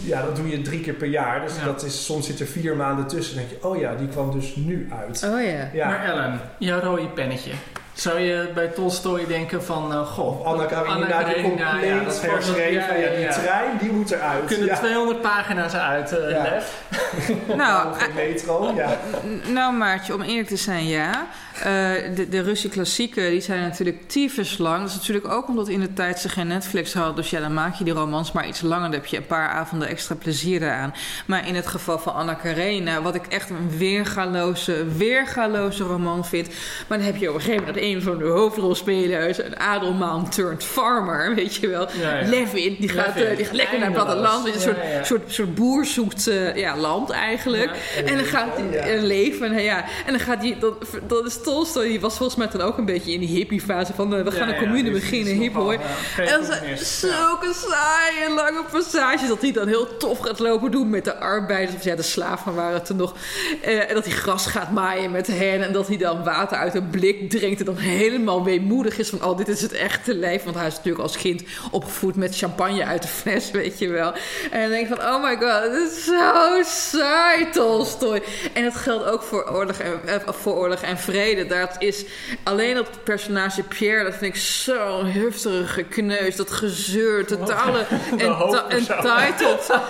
ja, dat doe je drie keer per jaar. Dus Ja. dat is, soms zit er vier maanden tussen. Dan denk je, oh ja, die kwam dus nu uit. Oh ja. Ja. Maar Ellen, jouw rode pennetje. Zou je bij Tolstoy denken van, nou goh... Anna Karenina, die compleet ja, dat is gewoon- herschreven. Ja, ja, ja, die ja. trein, die moet eruit. kunnen ja. 200 pagina's uit, eh Ja. Lef. Nou, metro, ja. N- Nou Maartje, om eerlijk te zijn, ja. Eh, de, de Russische klassieken die zijn natuurlijk tyfus lang. Dat is natuurlijk ook omdat in de tijd ze geen Netflix hadden. Dus ja, dan maak je die romans maar iets langer. Dan heb je een paar avonden extra plezier eraan. Maar in het geval van Anna Karenina, wat ik echt een weergaloze, weergaloze roman vind. Maar dan heb je op een gegeven moment een van de hoofdrolspelers, een adelman turned farmer, weet je wel. Ja, ja. Levin, die gaat, Levin. eh, die gaat lekker naar het platteland. Een soort, Ja, soort, soort boer zoekt eh, ja, land eigenlijk. En dan gaat hij leven, ja. En dan gaat hij, dat, dat is Die was volgens mij dan ook een beetje in die hippie-fase van eh, we gaan Ja, een commune beginnen, hip hoor. ja, geen En dat zijn zulke saaie lange passages dat hij dan heel tof gaat lopen doen met de arbeiders, of ja, de slaven waren het er nog. Eh, en dat hij gras gaat maaien met hen en dat hij dan water uit een blik drinkt en dan helemaal weemoedig is van, oh, dit is het echte leven. Want hij is natuurlijk als kind opgevoed met champagne uit de fles, weet je wel. En dan denk ik van, oh my god, dit is zo saai, Tolstoy. En dat geldt ook voor oorlog en, eh, voor oorlog en vrede. Dat is alleen dat personage Pierre, dat vind ik zo'n hufterige kneus. Dat gezeur, totale entitled.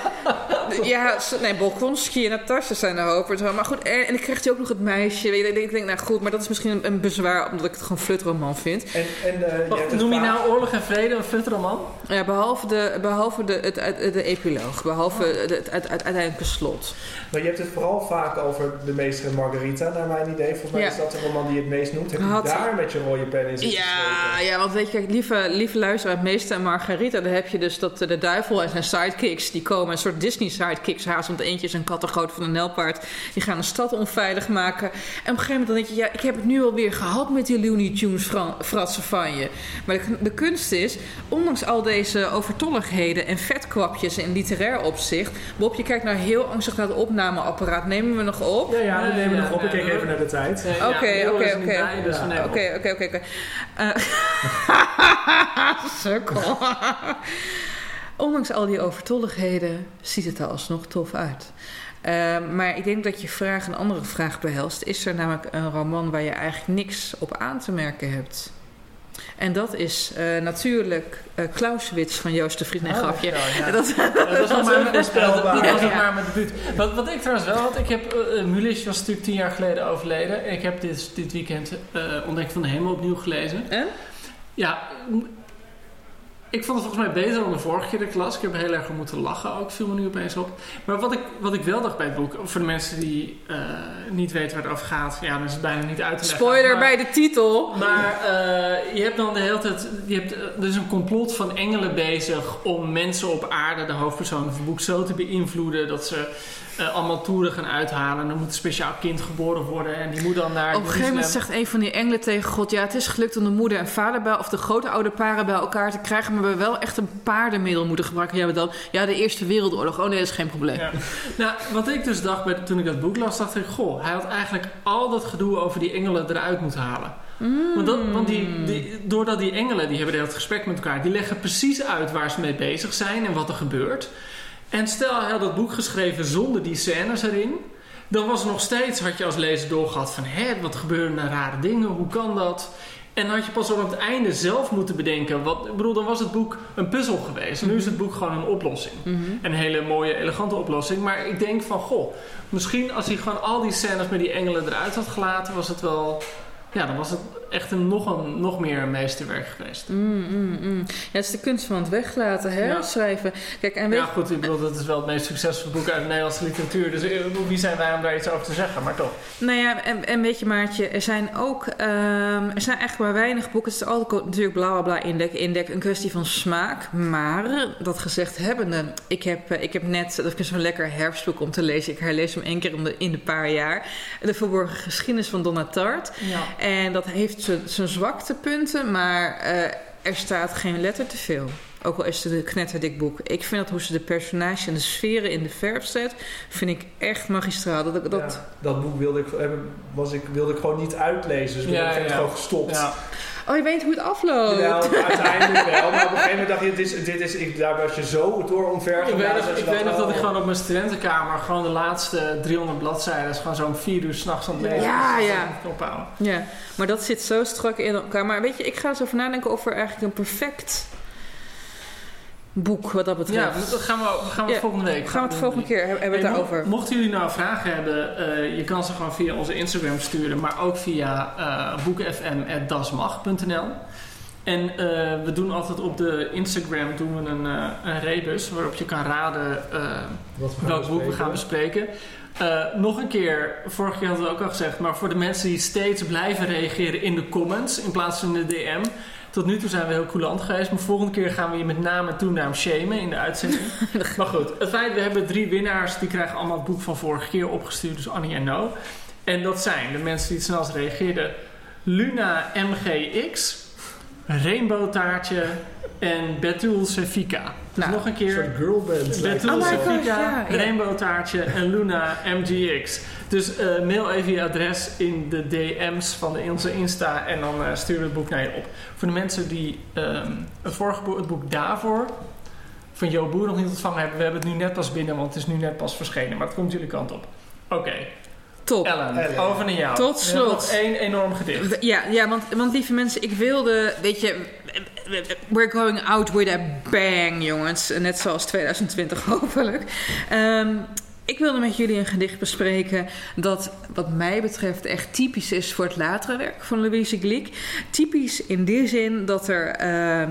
Ja, nee, Bolkonski en Natasja zijn de hoofdpersoon. Maar goed, en, en dan krijgt hij ook nog het meisje. Ik denk, ik denk, nou goed, maar dat is misschien een, een bezwaar omdat ik het gewoon flutroman vind. En, en, eh, noem je nou Oorlog en Vrede een futroman? Ja, behalve de, behalve de, het, het, de epiloog, behalve het, het, het, het uiteindelijke slot. Maar je hebt het vooral vaak over de meester en Margarita, naar mijn idee. Volgens mij Ja. is dat roman die het meest noemt. Heb je Had- daar met je rode pen in zitten Ja, ja, want weet je, kijk, lieve, lieve luisteraar, Meester en Margarita, daar heb je dus dat eh, de duivel en zijn sidekicks, die komen, een soort Disney sidekicks haast, want eentje is een kattengroot van een nelpaard, die gaan een stad onveilig maken. En op een gegeven moment dan denk je, ja, ik heb het nu alweer gehad met die Looney Tunes fratsen van je. Maar de, de kunst is, ondanks al deze overtolligheden en vetkwapjes in literair opzicht, Bob, je kijkt nou heel angstig naar het opnameapparaat, nemen we nog op? Ja, ja, we nemen ja, nog op. ja, Ik ja. even naar de tijd. Ja, Oké, oké, oké. dus Oké, oké, oké, oké. Sukkel. Ondanks al die overtolligheden ziet het er alsnog tof uit. Eh, maar ik denk dat je vraag een andere vraag behelst. Is er namelijk een roman waar je eigenlijk niks op aan te merken hebt? En dat is eh, natuurlijk eh Clausewitz van Joost de Vries. Nee, Oh, grapje. ja, ja. Dat, Ja, dat was nog maar, voorspelbaar. dat was maar mijn debuut. Wat, wat ik trouwens wel had, ik heb, eh Mulisch was natuurlijk tien jaar geleden overleden. Ik heb dit, dit weekend eh Ontdekking van de Hemel opnieuw gelezen. En? Ja, ik vond het volgens mij beter dan de vorige keer de klas. Ik heb heel erg om moeten lachen ook, viel me nu opeens op. Maar wat ik, wat ik wel dacht bij het boek, voor de mensen die uh, niet weten waar het over gaat, ja, dan is het bijna niet uit te leggen. Spoiler maar, bij de titel. Maar uh, je hebt dan de hele tijd, je hebt, er is een complot van engelen bezig om mensen op aarde, de hoofdpersonen van het boek, zo te beïnvloeden dat ze uh, allemaal toeren gaan uithalen. Er moet een speciaal kind geboren worden en die moet dan naar. Op een gegeven moment zegt een van die engelen tegen God: Ja, het is gelukt om de moeder en vader bij, of de grote oude paren bij elkaar te krijgen, maar we hebben wel echt een paardenmiddel moeten gebruiken. Ja, dan, ja, de Eerste Wereldoorlog. Oh nee, dat is geen probleem. Ja. nou, wat ik dus dacht bij, toen ik dat boek las, dacht ik: Goh, hij had eigenlijk al dat gedoe over die engelen eruit moeten halen. Mm. Want, dat, want die, die, doordat die engelen, die hebben het gesprek met elkaar, die leggen precies uit waar ze mee bezig zijn en wat er gebeurt. En stel hij had dat boek geschreven zonder die scènes erin. Dan was er nog steeds, had je als lezer doorgehad van... Hé, wat gebeuren er rare dingen? Hoe kan dat? En dan had je pas op het einde zelf moeten bedenken. Wat, ik bedoel, dan was het boek een puzzel geweest. Nu is het boek gewoon een oplossing. Mhm. Een hele mooie, elegante oplossing. Maar ik denk van, goh... Misschien als hij gewoon al die scènes met die engelen eruit had gelaten... was het wel... Ja, dan was het echt een, nog, een, nog meer meesterwerk geweest. Mm, mm, mm. Ja, het is de kunst van het weglaten, hè? Ja. Schrijven. Kijk, en Ja, goed, ik bedoel, dat is wel het meest succesvolle boek uit de Nederlandse literatuur. Dus eh, wie zijn wij om daar iets over te zeggen? Maar toch. Nou ja, en, en weet je Maartje, er zijn ook... ehm, er zijn echt maar weinig boeken. Het is altijd natuurlijk bla bla bla indek, indek. Een kwestie van smaak. Maar, dat gezegd hebbende... Ik heb, eh, ik heb net... Dat is een lekker herfstboek om te lezen. Ik herlees hem één keer om de, in de paar jaar. De verborgen geschiedenis van Donna Tartt. Ja. En dat heeft zijn- zijn zwaktepunten, maar eh, er staat geen letter te veel. Ook al is het een knetterdik boek. Ik vind dat hoe ze de personages en de sferen in de verf zet, vind ik echt magistraal. Dat, dat, Ja, dat boek wilde ik, hebben- was ik, wilde ik gewoon niet uitlezen. Dus ik ben Ja, op een gegeven ja. moment gewoon gestopt. Oh, je weet hoe het afloopt. Ja, uiteindelijk wel. Maar op een gegeven moment dacht je, dit is, dit is, ik, daar was je zo door omver Ik weet, nog, ik weet nog dat ik oh. gewoon op mijn studentenkamer gewoon de laatste 300 bladzijden, is gewoon zo'n vier uur s'nachts aan het lezen. Ja, Dus ja. ophouden. Ja, maar dat zit zo strak in elkaar. Maar weet je, ik ga eens over nadenken of er eigenlijk een perfect boek wat dat betreft. Ja, dat gaan we, gaan we Ja, volgende week. Gaan we het volgende keer hebben we het Hey, daarover. Mochten jullie nou vragen hebben, eh, je kan ze gewoon via onze Instagram sturen, maar ook via uh, boekenfm.dasmag.nl. En eh, we doen altijd op de Instagram doen we een, eh, een rebus waarop je kan raden eh, welk boek we gaan bespreken. Eh, nog een keer, vorige keer hadden we het ook al gezegd, maar voor de mensen die steeds blijven reageren in de comments in plaats van in de DM. Tot nu toe zijn we heel coulant geweest, maar volgende keer gaan we je met naam en toenaam shamen in de uitzending. maar goed, het feit, we hebben drie winnaars, die krijgen allemaal het boek van vorige keer opgestuurd, dus Annie en No. En dat zijn de mensen die het snelst reageerden: Luna MGX, Rainbow Taartje en Betul Sevika. Dus Nou, nog een Een keer. soort girlband. Oh ja, ja. Rainbow Taartje en Luna MGX. Dus eh, mail even je adres in de DM's van de, onze Insta en dan eh, sturen we het boek naar je op. Voor de mensen die ehm, het vorige boek, het boek daarvoor van Jo Boer nog niet ontvangen hebben, we hebben het nu net pas binnen, want het is nu net pas verschenen, maar het komt jullie kant op. Oké, Top. Ellen, Ellen. over naar jou. Tot slot. nog één enorm gedicht. Ja, ja want, want lieve mensen, ik wilde, weet je, we're going out with a bang, jongens. Net zoals 2020, hopelijk. Ehm, ik wilde met jullie een gedicht bespreken dat, wat mij betreft, echt typisch is voor het latere werk van Louise Glück. Typisch in die zin dat er. ehm,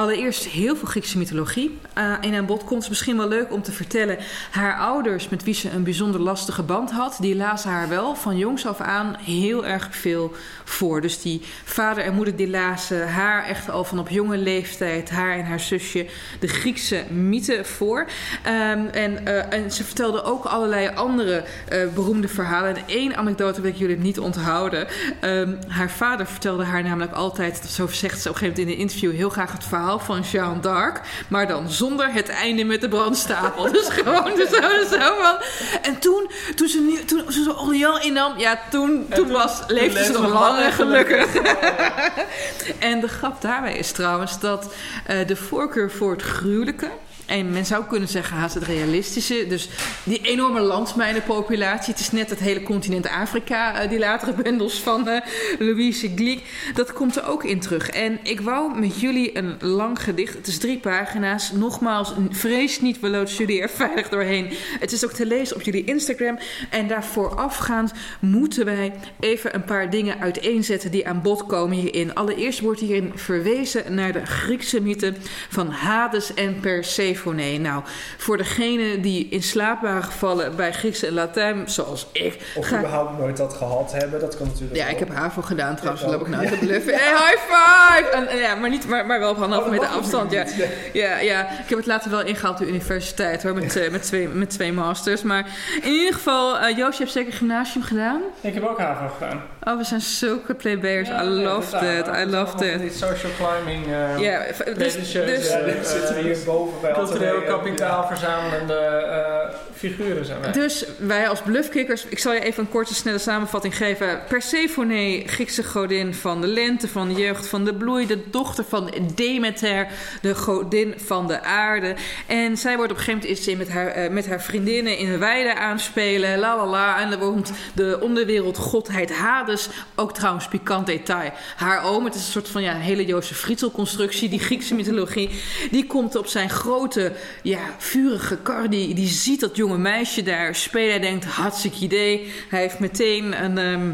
Allereerst heel veel Griekse mythologie eh, in aan bod komt. Misschien wel leuk om te vertellen. Haar ouders, met wie ze een bijzonder lastige band had, die lazen haar wel van jongs af aan heel erg veel voor. Dus die vader en moeder die lazen haar echt al van op jonge leeftijd, haar en haar zusje, de Griekse mythen voor. Ehm, en, eh, en ze vertelde ook allerlei andere eh, beroemde verhalen. En één anekdote wil ik jullie niet onthouden. Ehm, haar vader vertelde haar namelijk altijd, zo zegt ze op een gegeven moment in een interview, heel graag het verhaal van Jeanne d'Arc. Maar dan zonder het einde met de brandstapel. Dus gewoon dus zo, zo van. En toen, toen ze, toen ze zo Orléans innam, ja, toen, toen, toen- was, leefde ze nog ze lang en gelukkig. gelukkig. En de grap daarbij is trouwens dat eh, de voorkeur voor het gruwelijke En men zou kunnen zeggen haast het realistische. Dus die enorme landmijnenpopulatie. Het is net het hele continent Afrika. eh, die latere bundels van eh, Louise Glück. Dat komt er ook in terug. En ik wou met jullie een lang gedicht. Het is drie pagina's. Nogmaals, vrees niet, loodsen jullie er veilig doorheen. Het is ook te lezen op jullie Instagram. En daarvoor afgaand moeten wij even een paar dingen uiteenzetten die aan bod komen hierin. Allereerst wordt hierin verwezen naar de Griekse mythe van Hades en Persephone. Nou, voor degenen die in slaap waren gevallen bij Grieks en Latijn, zoals ik. Of ga- überhaupt nooit dat gehad hebben, dat kan natuurlijk Ja, ook. ik heb HAVO gedaan trouwens, dat loop ik nou te bluffen. Hey, high five! En, ja, maar, niet, maar, maar wel op anderhalve Oh, meter mag afstand. Ja. niet. Ja, ja, ik heb het later wel ingehaald op de universiteit hoor, met, eh, met, twee, met twee masters. Maar in ieder geval, eh Joost, je hebt zeker gymnasium gedaan? Ik heb ook HAVO gedaan. Oh, we zijn zulke playbayers. I loved it, I loved it. Die social climbing, eh, Ja, v- dus, Pretentieuze, dus, eh, dit zitten we hier boven bij cultureel kapitaal verzamelende eh, figuren zijn wij. Dus wij als bluffkikkers, ik zal je even een korte snelle samenvatting geven. Persephone, Griekse godin van de lente, van de jeugd, van de bloei, de dochter van Demeter, de godin van de aarde. En zij wordt op een gegeven moment is ze met haar, eh, met haar vriendinnen in de weide aanspelen, la la la. En dan wordt de onderwereldgodheid Hades, ook trouwens pikant detail. Haar oom, het is een soort van ja, hele Jozef Frietzel-constructie, die Griekse mythologie, die komt op zijn grote, ja, vurige kar. Die, die ziet dat jonge meisje daar spelen. Hij denkt, hartstikke idee. Hij heeft meteen een... ehm,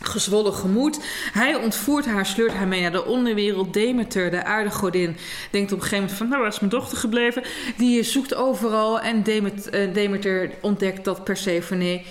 gezwollen gemoed. Hij ontvoert haar, sleurt haar mee naar de onderwereld. Demeter, de aardegodin, denkt op een gegeven moment van... nou, waar is mijn dochter gebleven? Die zoekt overal en Demet- eh, Demeter ontdekt dat Persephone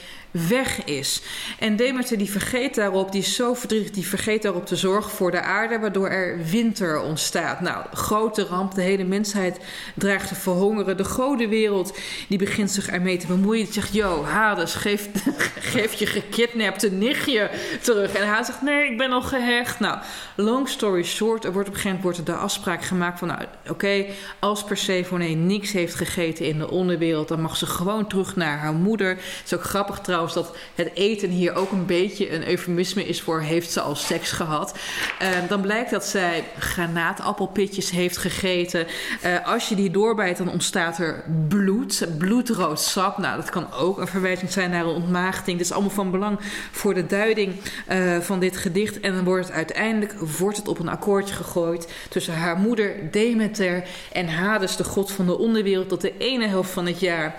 weg is. En Demeter die vergeet daarop, die is zo verdrietig... die vergeet daarop te zorgen voor de aarde... waardoor er winter ontstaat. Nou, grote ramp, de hele mensheid dreigt te verhongeren. De godenwereld die begint zich ermee te bemoeien. Die zegt, yo, Hades, geef, geef je gekidnapte nichtje terug. En hij zegt, nee, ik ben al gehecht. Nou, long story short, er wordt op een gegeven moment de afspraak gemaakt van... nou, oké, als Persephone niks heeft gegeten in de onderwereld... dan mag ze gewoon terug naar haar moeder. Het is ook grappig trouwens dat het eten hier ook een beetje een eufemisme is voor... heeft ze al seks gehad. Eh, dan blijkt dat zij granaatappelpitjes heeft gegeten. Eh, als je die doorbijt, dan ontstaat er bloed, bloedrood sap. Nou, dat kan ook een verwijzing zijn naar een ontmaagding. Dit is allemaal van belang voor de duiding eh, van dit gedicht. En dan wordt het uiteindelijk wordt het op een akkoordje gegooid tussen haar moeder Demeter en Hades, de god van de onderwereld, dat de ene helft van het jaar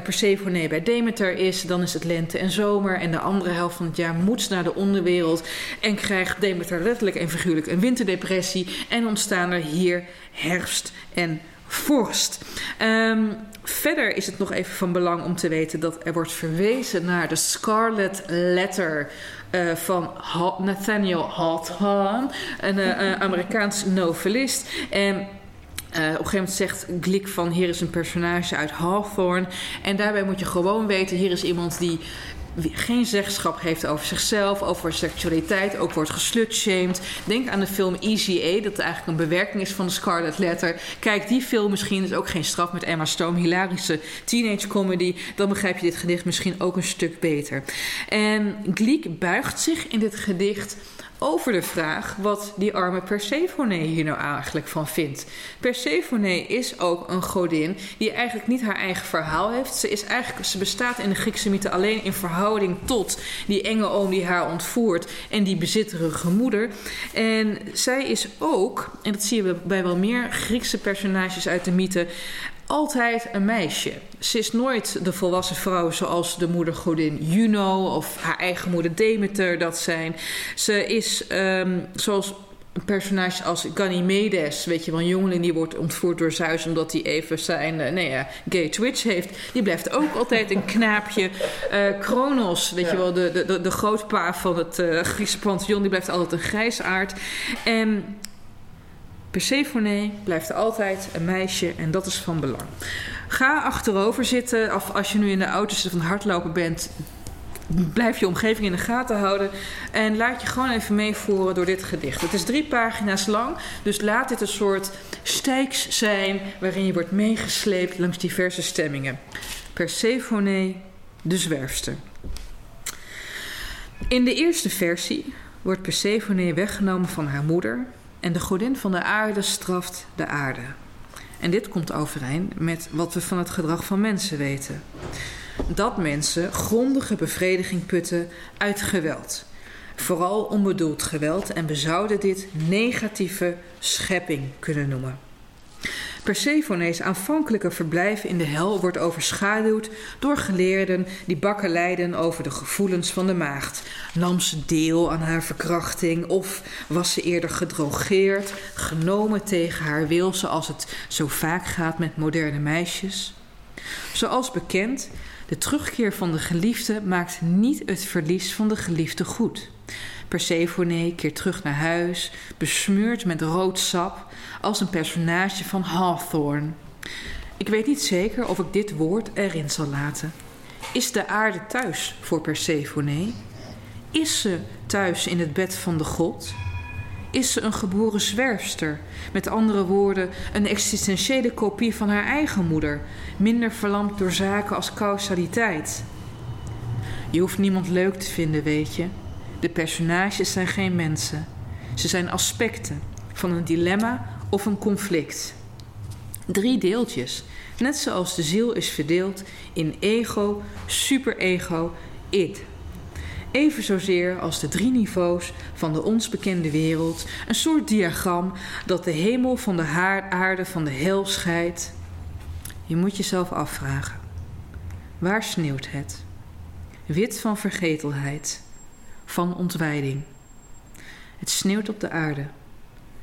Persephone bij Demeter is, dan is het lente en zomer. En de andere helft van het jaar moet naar de onderwereld. En krijgt Demeter letterlijk en figuurlijk een winterdepressie. En ontstaan er hier herfst en vorst. Ehm, verder is het nog even van belang om te weten dat er wordt verwezen naar de Scarlet Letter. eh, van Ha- Nathaniel Hawthorne, een eh, eh, Amerikaans novelist. En eh, op een gegeven moment zegt Glik van hier is een personage uit Hawthorne. En daarbij moet je gewoon weten, hier is iemand die geen zeggenschap heeft over zichzelf, over seksualiteit, ook wordt geslutshamed. Denk aan de film Easy A, dat eigenlijk een bewerking is van de Scarlet Letter. Kijk die film misschien, is ook geen straf met Emma Stone, hilarische teenage comedy. Dan begrijp je dit gedicht misschien ook een stuk beter. En Gleek buigt zich in dit gedicht over de vraag wat die arme Persephone hier nou eigenlijk van vindt. Persephone is ook een godin die eigenlijk niet haar eigen verhaal heeft. Ze, is eigenlijk, ze bestaat in de Griekse mythe alleen in verhouding tot die enge oom die haar ontvoert en die bezitterige moeder. En zij is ook, en dat zien we bij wel meer Griekse personages uit de mythe, altijd een meisje. Ze is nooit de volwassen vrouw zoals de moedergodin Juno of haar eigen moeder Demeter dat zijn. Ze is ehm, zoals een personage als Ganymedes, weet je wel, een jongeling die wordt ontvoerd door Zeus omdat hij even zijn uh, nee, ja, gay twitch heeft. Die blijft ook altijd een knaapje. Uh, Kronos, weet je wel, de, de, de, de grootpa van het uh, Griekse pantheon, die blijft altijd een grijsaard. En Persephone blijft altijd een meisje en dat is van belang. Ga achterover zitten, of als je nu in de auto zit van hardlopen bent, blijf je omgeving in de gaten houden en laat je gewoon even meevoeren door dit gedicht. Het is drie pagina's lang, dus laat dit een soort stijks zijn waarin je wordt meegesleept langs diverse stemmingen. Persephone, de zwerfster. In de eerste versie wordt Persephone weggenomen van haar moeder en de godin van de aarde straft de aarde. En dit komt overeen met wat we van het gedrag van mensen weten. Dat mensen grondige bevrediging putten uit geweld. Vooral onbedoeld geweld en we zouden dit negatieve schepping kunnen noemen. Persephone's aanvankelijke verblijf in de hel wordt overschaduwd door geleerden die bakken leiden over de gevoelens van de maagd. Nam ze deel aan haar verkrachting of was ze eerder gedrogeerd, genomen tegen haar wil, zoals het zo vaak gaat met moderne meisjes? Zoals bekend, de terugkeer van de geliefde maakt niet het verlies van de geliefde goed. Persephone keert terug naar huis, besmeurd met rood sap, als een personage van Hawthorne. Ik weet niet zeker of ik dit woord erin zal laten. Is de aarde thuis voor Persephone? Is ze thuis in het bed van de god? Is ze een geboren zwerfster? Met andere woorden, een existentiële kopie van haar eigen moeder, minder verlamd door zaken als causaliteit. Je hoeft niemand leuk te vinden, weet je. De personages zijn geen mensen. Ze zijn aspecten van een dilemma of een conflict. Drie deeltjes, net zoals de ziel is verdeeld in ego, superego, id. Even zozeer als de drie niveaus van de ons bekende wereld, een soort diagram dat de hemel van de aarde van de hel scheidt. Je moet jezelf afvragen: waar sneeuwt het? Wit van vergetelheid, van ontwijding. Het sneeuwt op de aarde.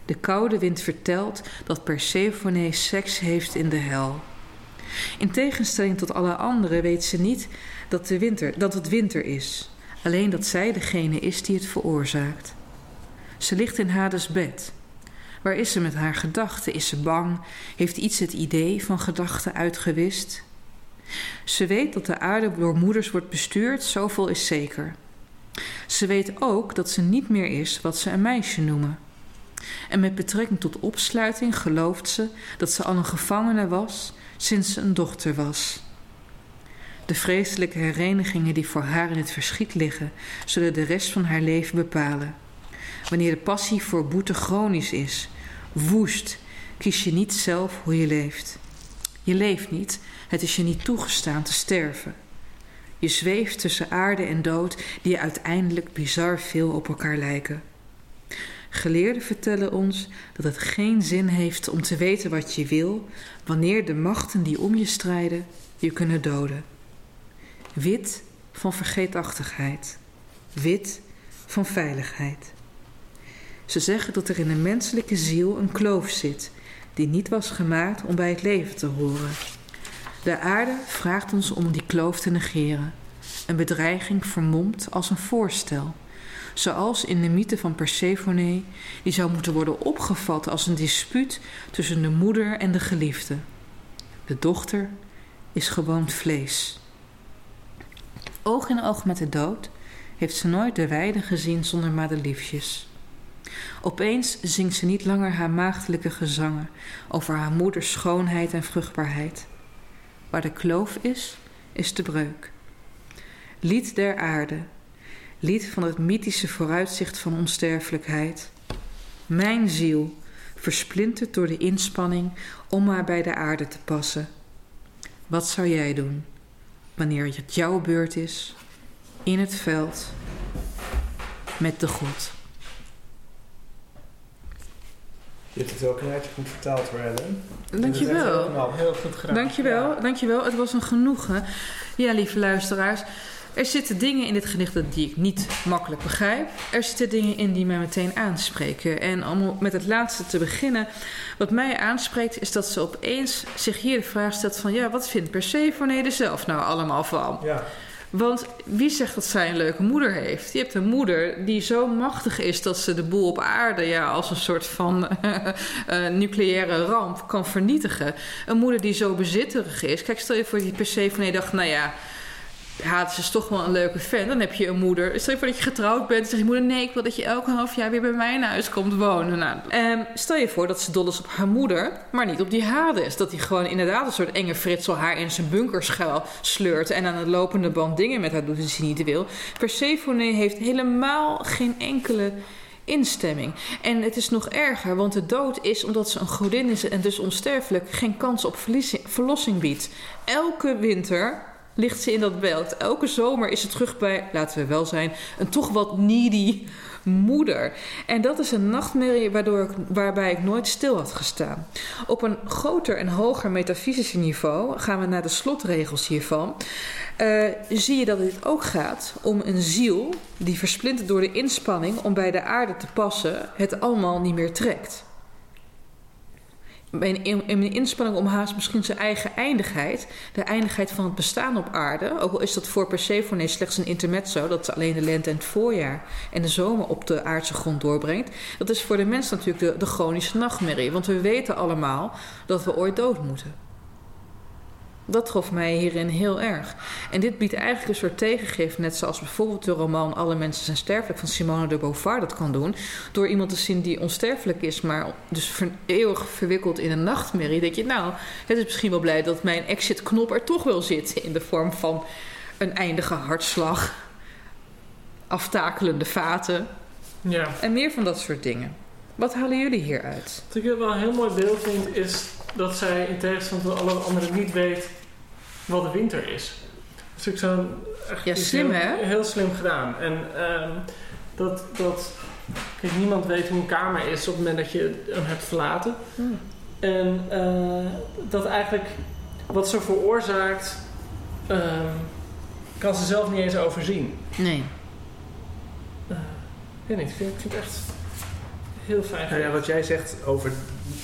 De koude wind vertelt dat Persephone seks heeft in de hel. In tegenstelling tot alle anderen weet ze niet dat, de winter, dat het winter is. Alleen dat zij degene is die het veroorzaakt. Ze ligt in Hades bed. Waar is ze met haar gedachten? Is ze bang? Heeft iets het idee van gedachten uitgewist? Ze weet dat de aarde door moeders wordt bestuurd, zoveel is zeker. Ze weet ook dat ze niet meer is wat ze een meisje noemen. En met betrekking tot opsluiting gelooft ze dat ze al een gevangene was sinds ze een dochter was. De vreselijke herenigingen die voor haar in het verschiet liggen, zullen de rest van haar leven bepalen. Wanneer de passie voor boete chronisch is, woest, kies je niet zelf hoe je leeft. Je leeft niet, het is je niet toegestaan te sterven. Je zweeft tussen aarde en dood, die uiteindelijk bizar veel op elkaar lijken. Geleerden vertellen ons dat het geen zin heeft om te weten wat je wil, wanneer de machten die om je strijden je kunnen doden. Wit van vergeetachtigheid, wit van veiligheid. Ze zeggen dat er in de menselijke ziel een kloof zit, die niet was gemaakt om bij het leven te horen. De aarde vraagt ons om die kloof te negeren, een bedreiging vermomd als een voorstel zoals in de mythe van Persephone, die zou moeten worden opgevat als een dispuut tussen de moeder en de geliefde. De dochter is gewoon vlees. Oog in oog met de dood heeft ze nooit de weide gezien zonder madeliefjes. Opeens zingt ze niet langer haar maagdelijke gezangen over haar moeders schoonheid en vruchtbaarheid. Waar de kloof is, is de breuk. Lied der aarde, lied van het mythische vooruitzicht van onsterfelijkheid. Mijn ziel, versplinterd door de inspanning om maar bij de aarde te passen. Wat zou jij doen wanneer het jouw beurt is, in het veld, met de God? Je hebt het wel knijtje goed vertaald, Brandon. Dankjewel. Heel goed gedaan. Dankjewel, Ja. dankjewel. Het was een genoegen. Ja, lieve luisteraars. Er zitten dingen in dit gedicht die ik niet makkelijk begrijp. Er zitten dingen in die mij meteen aanspreken. En om met het laatste te beginnen. Wat mij aanspreekt is dat ze opeens zich hier de vraag stelt van... ja, wat vindt Persephone er zelf nou allemaal van? Ja, Want wie zegt dat zij een leuke moeder heeft? Je hebt een moeder die zo machtig is dat ze de boel op aarde ja, als een soort van eh, nucleaire ramp kan vernietigen. Een moeder die zo bezitterig is. Kijk, stel je voor die Persephone dacht, nou ja, Hades is toch wel een leuke fan. Dan heb je een moeder. Stel je voor dat je getrouwd bent. Zegt je moeder: Nee, ik wil dat je elke half jaar weer bij mij in huis komt wonen. Nou, ehm, stel je voor dat ze dol is op haar moeder, maar niet op die Hades. Dat hij gewoon inderdaad een soort enge fritsel haar in zijn bunkerschuil sleurt. En aan het lopende band dingen met haar doet die ze niet wil. Persephone heeft helemaal geen enkele instemming. En het is nog erger, want de dood is, omdat ze een godin is en dus onsterfelijk, geen kans op verlossing biedt. Elke winter ligt ze in dat beeld. Elke zomer is ze terug bij, laten we wel zijn, een toch wat needy moeder. En dat is een nachtmerrie waardoor ik, waarbij ik nooit stil had gestaan. Op een groter en hoger metafysische niveau gaan we naar de slotregels hiervan. Uh, zie je dat het ook gaat om een ziel die versplinterd door de inspanning om bij de aarde te passen, het allemaal niet meer trekt in een inspanning om haast misschien zijn eigen eindigheid, de eindigheid van het bestaan op aarde, ook al is dat voor Persephone slechts een intermezzo, dat ze alleen de lente en het voorjaar en de zomer op de aardse grond doorbrengt, dat is voor de mens natuurlijk de, de chronische nachtmerrie, want we weten allemaal dat we ooit dood moeten. Dat trof mij hierin heel erg. En dit biedt eigenlijk een soort tegengif, net zoals bijvoorbeeld de roman Alle mensen zijn sterfelijk van Simone de Beauvoir dat kan doen. Door iemand te zien die onsterfelijk is, maar dus eeuwig verwikkeld in een nachtmerrie. Denk je, nou, het is misschien wel blij dat mijn exit-knop er toch wel zit in de vorm van een eindige hartslag, aftakelende vaten ja. en meer van dat soort dingen. Wat halen jullie hieruit? Wat ik wel een heel mooi beeld vind, is dat zij in tegenstelling tot alle anderen niet weet wat de winter is. Dus ik zou ja, slim heel, hè? Heel slim gedaan. En um, dat, dat kijk, niemand weet hoe een kamer is op het moment dat je hem hebt verlaten. Hmm. En uh, dat eigenlijk wat ze veroorzaakt, um, kan ze zelf niet eens overzien. Nee. Uh, ik weet niet, ik vind, ik vind het echt heel fijn. Nou ja, wat jij zegt over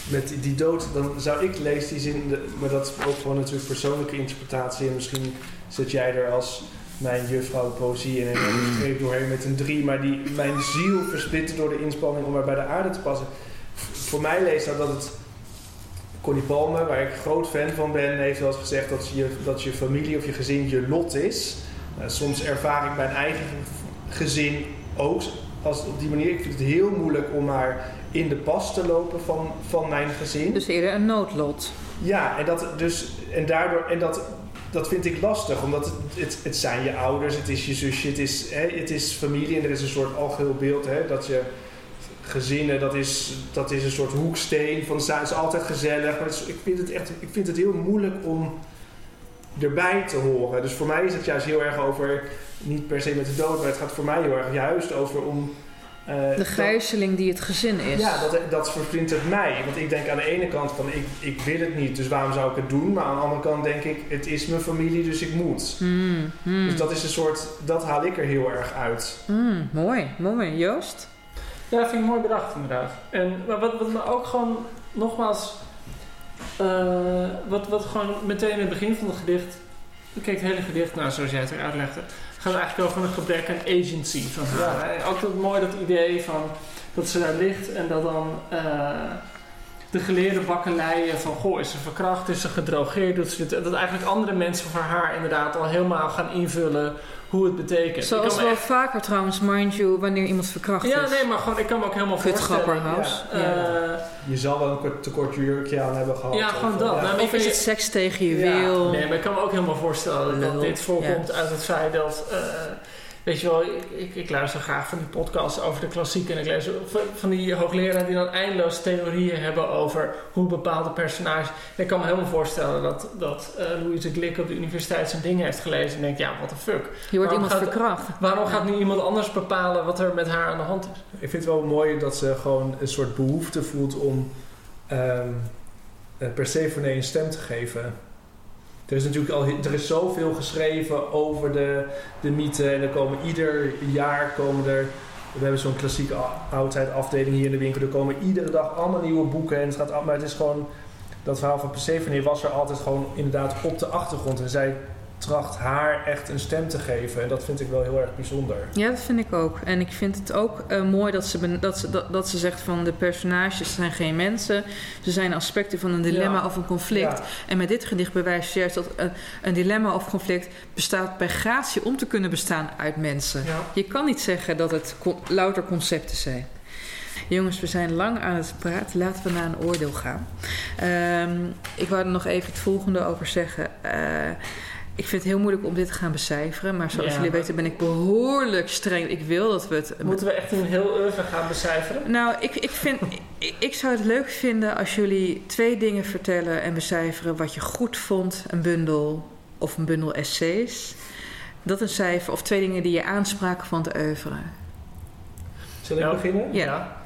met die dood, dan zou ik lezen die zin, maar dat is ook gewoon natuurlijk persoonlijke interpretatie. En misschien zet jij er als mijn juffrouw poëzie in en een streep doorheen met een drie, maar die mijn ziel versplitten door de inspanning om er bij de aarde te passen. Voor mij leest dat dat het. Connie Palme, waar ik groot fan van ben, heeft wel eens gezegd dat je, dat je familie of je gezin je lot is. Nou, soms ervaar ik mijn eigen gezin ook als op die manier. Ik vind het heel moeilijk om maar in de pas te lopen van, van mijn gezin. Dus eerder een noodlot. Ja, en, dat, dus, en, daardoor, en dat, dat vind ik lastig, omdat het, het, zijn je ouders, het is je zusje, het is, hè, het is familie en er is een soort algeheel beeld hè, dat je gezinnen, dat is, dat is een soort hoeksteen van het is altijd gezellig. Maar ik, vind het echt, ik vind het heel moeilijk om erbij te horen. Dus voor mij is het juist heel erg over, niet per se met de dood, maar het gaat voor mij heel erg juist over om uh, de gijzeling die het gezin is. Ja, dat, dat het mij. Want ik denk aan de ene kant van ik, ik wil het niet, dus waarom zou ik het doen? Maar aan de andere kant denk ik, het is mijn familie, dus ik moet. Mm, mm. Dus dat is een soort, dat haal ik er heel erg uit. Mm, mooi, mooi. Joost? Ja, dat vind ik mooi bedacht inderdaad. En maar wat, wat me ook gewoon nogmaals, uh, wat, wat gewoon meteen in het begin van het gedicht, kijk het hele gedicht, nou zoals jij het eruit legde gaat eigenlijk over een gebrek aan agency van. Ja. Ook dat mooi dat idee van dat ze daar ligt en dat dan uh, de geleerde bakkeleien van goh, is ze verkracht, is ze gedrogeerd, doet ze dit, dat eigenlijk andere mensen voor haar inderdaad al helemaal gaan invullen hoe het betekent. Zoals wel vaker trouwens, mind you, wanneer iemand verkracht ja, is. Ja, nee, maar gewoon, ik kan me ook helemaal Kut voorstellen. Ja, ja. je zal wel een te kort jurkje aan hebben gehad. Ja, gewoon dat. Nou, of is het seks tegen je wil? Nee, maar ik kan me ook helemaal voorstellen dat dit voorkomt uit het feit dat... Uh, Weet je wel, ik, ik, luister graag van die podcasts over de klassiek. En ik lees van die hoogleraren die dan eindeloos theorieën hebben over hoe bepaalde personages. Ik kan me helemaal voorstellen dat, dat uh, Louise Glick op de universiteit zijn dingen heeft gelezen. En denkt, ja, what the fuck. Je wordt iemand verkracht. Waarom gaat nu iemand anders bepalen wat er met haar aan de hand is? Ik vind het wel mooi dat ze gewoon een soort behoefte voelt om um, Persephone een stem te geven. Er is natuurlijk al er is zoveel geschreven over de, de mythe. En er komen ieder jaar komen er. We hebben zo'n klassieke oudheid afdeling hier in de winkel. Er komen iedere dag allemaal nieuwe boeken. En het gaat, maar het is gewoon. Dat verhaal van Persephone was er altijd gewoon inderdaad op de achtergrond. En zij tracht haar echt een stem te geven. En dat vind ik wel heel erg bijzonder. Ja, dat vind ik ook. En ik vind het ook uh, mooi dat ze, dat, ze, dat, dat, ze zegt van de personages zijn geen mensen. Ze zijn aspecten van een dilemma of een conflict. En met dit gedicht bewijst ze juist dat een, een, dilemma of conflict bestaat bij gratie om te kunnen bestaan uit mensen. Je kan niet zeggen dat het louter concepten zijn. Jongens, we zijn lang aan het praten. Laten we naar een oordeel gaan. Um, ik wou er nog even het volgende over zeggen. Uh, Ik vind het heel moeilijk om dit te gaan becijferen. Maar zoals Ja, jullie weten ben ik behoorlijk streng. Ik wil dat we het... Moeten we echt een heel oeuvre gaan becijferen? Nou, ik, ik, vind, ik, ik zou het leuk vinden als jullie twee dingen vertellen en becijferen wat je goed vond, een bundel of een bundel essays. Dat een cijfer of twee dingen die je aanspraken van de oeuvre. Ik Ja. beginnen? Ja. Ja,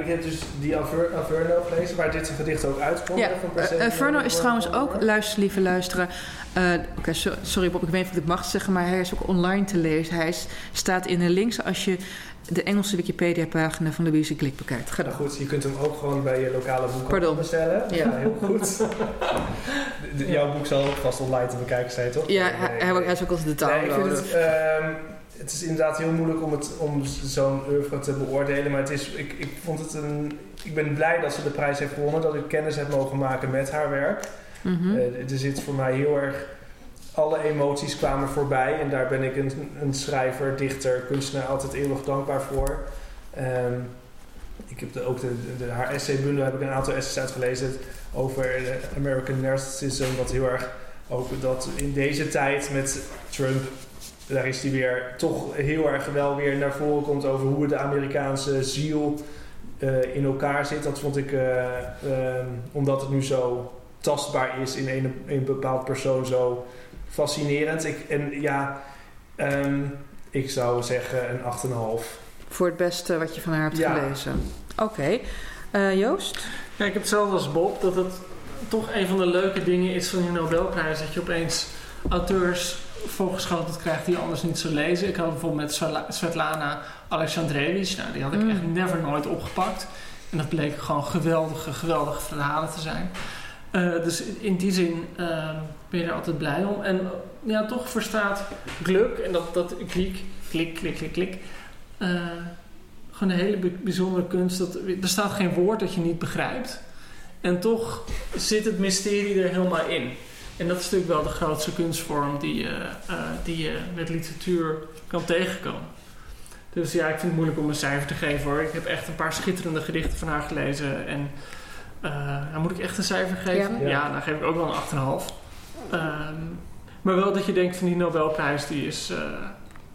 ik heb dus die Aver- Averno gelezen, waar dit gedicht ook uitkomt. Ja, van eh, Persephone. eh, Verno is trouwens ook, luister lieve luisteren. eh, Oké, so- sorry Bob, ik weet niet of ik het mag zeggen, maar hij is ook online te lezen. Hij is, staat in de links als je de Engelse Wikipedia-pagina van Louise Glik bekijkt. Ga Nou dan. goed, je kunt hem ook gewoon bij je lokale boek Pardon. bestellen. Ja. heel goed. De- de- jouw boek zal vast online te bekijken zijn, toch? Ja, Nee, hij, nee, is ook als de taal. Nee, ik vind het, het is inderdaad heel moeilijk om, het, om zo'n oeuvre te beoordelen. Maar het is, ik, ik, vond het een, ik ben blij dat ze de prijs heeft gewonnen. Dat ik kennis heb mogen maken met haar werk. Eh, er zit voor mij heel erg... Alle emoties kwamen voorbij. En daar ben ik een, een schrijver, dichter, kunstenaar altijd eeuwig dankbaar voor. Ehm, ik heb de, ook de, de, haar essaybundel heb ik een aantal essays uitgelezen over eh, American Narcissism. Wat heel erg ook dat in deze tijd met Trump, daar is hij weer toch heel erg wel weer naar voren komt over hoe de Amerikaanse ziel eh, in elkaar zit. Dat vond ik, eh, ehm, omdat het nu zo tastbaar is in een, een bepaald persoon, zo fascinerend. Ik, en ja, ehm, ik zou zeggen een 8,5. Voor het beste wat je van haar hebt Ja. gelezen. Oké. Eh, Joost? Ja, ik heb hetzelfde als Bob, dat het toch een van de leuke dingen is van die Nobelprijs. Dat je opeens auteurs voorgeschoteld krijgt die je anders niet zou lezen. Ik had bijvoorbeeld met Svetla- Svetlana Alexandrevich. Nou, die had ik Mm. echt never nooit opgepakt. En dat bleek gewoon geweldige, geweldige verhalen te zijn. Eh, dus in die zin eh, ben je er altijd blij om. En eh, ja, toch verstaat Gluk en dat, dat klik, klik, klik, klik, klik. eh, gewoon een hele bij- bijzondere kunst. Dat, er staat geen woord dat je niet begrijpt. En toch zit het mysterie er helemaal in. En dat is natuurlijk wel de grootste kunstvorm die je, eh, die je met literatuur kan tegenkomen. Dus ja, ik vind het moeilijk om een cijfer te geven hoor. Ik heb echt een paar schitterende gedichten van haar gelezen. En eh, nou, moet ik echt een cijfer geven? Ja. Ja, dan geef ik ook wel een 8,5. Ehm maar wel dat je denkt van die Nobelprijs, die is, eh,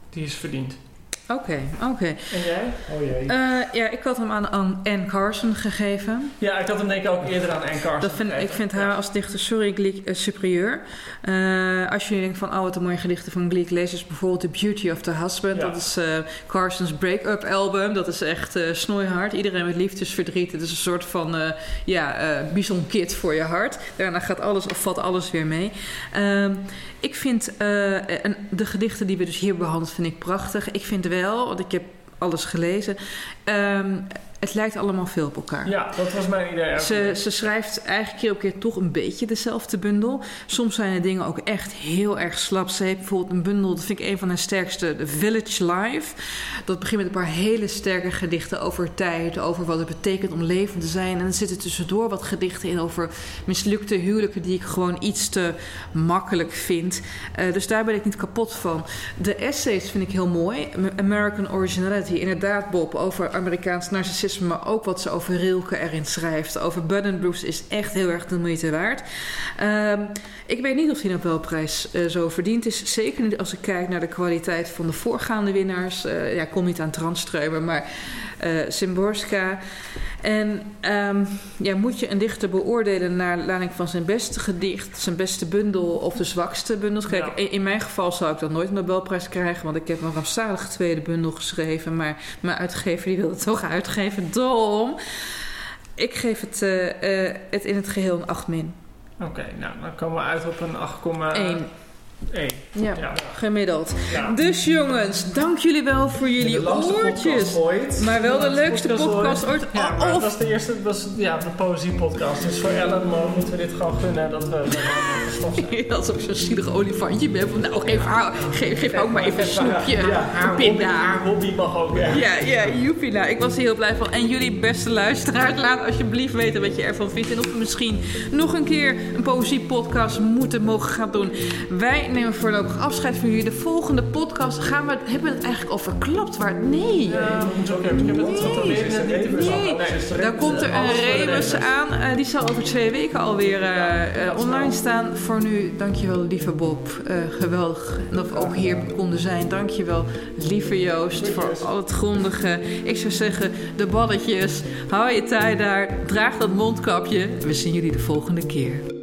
die is verdiend. Oké, oké. En jij? Oh jee. Eh, ja, ik had hem aan, aan Anne Carson gegeven. Ja, ik had hem denk ik ook eerder aan Anne Carson Dat vind, ik vind Ja. haar als dichter sorry Gleek eh, superieur. Eh, als je denkt van, oh wat een mooie gedichten van Gleek, lees dus bijvoorbeeld The Beauty of the Husband. Ja. Dat is eh, Carson's break-up album. Dat is echt eh snoeihard. Iedereen met liefdesverdriet. Het is een soort van, eh ja, eh bison kit voor je hart. Daarna gaat alles, of valt alles weer mee. Ehm, ik vind eh, de gedichten die we dus hier behandelen, vind ik prachtig. Ik vind wel, want ik heb alles gelezen. Ehm, het lijkt allemaal veel op elkaar. Ja, dat was mijn idee. Ze, ze schrijft eigenlijk keer op keer toch een beetje dezelfde bundel. Soms zijn de dingen ook echt heel erg slap. Ze heeft bijvoorbeeld een bundel, dat vind ik een van haar sterkste, The Village Life. Dat begint met een paar hele sterke gedichten over tijd, over wat het betekent om levend te zijn. En er zitten tussendoor wat gedichten in over mislukte huwelijken die ik gewoon iets te makkelijk vind. Eh, dus daar ben ik niet kapot van. De essays vind ik heel mooi. American Originality, inderdaad Bob, over Amerikaans narcissisme, maar ook wat ze over Rilke erin schrijft. Over Buddenbrooks is echt heel erg de moeite waard. Ehm, ik weet niet of die Nobelprijs eh, zo verdiend is. Zeker niet als ik kijk naar de kwaliteit van de voorgaande winnaars. Eh, ja, ik kom niet aan Tranströmer, maar eh Szymborska. En ehm, ja, moet je een dichter beoordelen naar aanleiding van zijn beste gedicht, zijn beste bundel of de zwakste bundels? Kijk, Ja. in, in mijn geval zou ik dan nooit een Nobelprijs krijgen, want ik heb een rampzalige tweede bundel geschreven. Maar mijn uitgever die wil het toch uitgeven. Dom. Ik geef het, eh, eh, het in het geheel een 8 min. Oké, nou dan komen we uit op een 8,1. 1. Ja, Ja. gemiddeld. Ja. Dus jongens, dank jullie wel voor jullie de oortjes. ooit. Maar wel de leukste podcast podcast ooit. Ja, maar of dat was de eerste, dat was ja, de poëziepodcast. Dus voor Ellen mo- moeten we dit gewoon gunnen dat we. Dat is ook zo'n zielig olifantje ben. Van, nou, geef, haar, geef, geef ook maar even een snoepje. Ja, haar een hobby, pinda. haar hobby mag ook. Ja. Ja, ja, joepie. Nou, ik was er heel blij van. En jullie beste luisteraars, laat alsjeblieft weten wat je ervan vindt. En of we misschien nog een keer een poëziepodcast moeten mogen gaan doen. Wij nemen voorlopig afscheid van jullie. De volgende podcast gaan we, hebben we het eigenlijk al verklapt. Waar, nee. Ja, Nee, daar komt er een de rebus rebus. aan. Eh, die zal over twee weken alweer eh, eh, online staan. Voor nu, dankjewel lieve Bob. Uh, geweldig dat we ook hier konden zijn. Dankjewel lieve Joost voor al het grondige. Ik zou zeggen, de balletjes. Hou je tijd daar. Draag dat mondkapje. We zien jullie de volgende keer.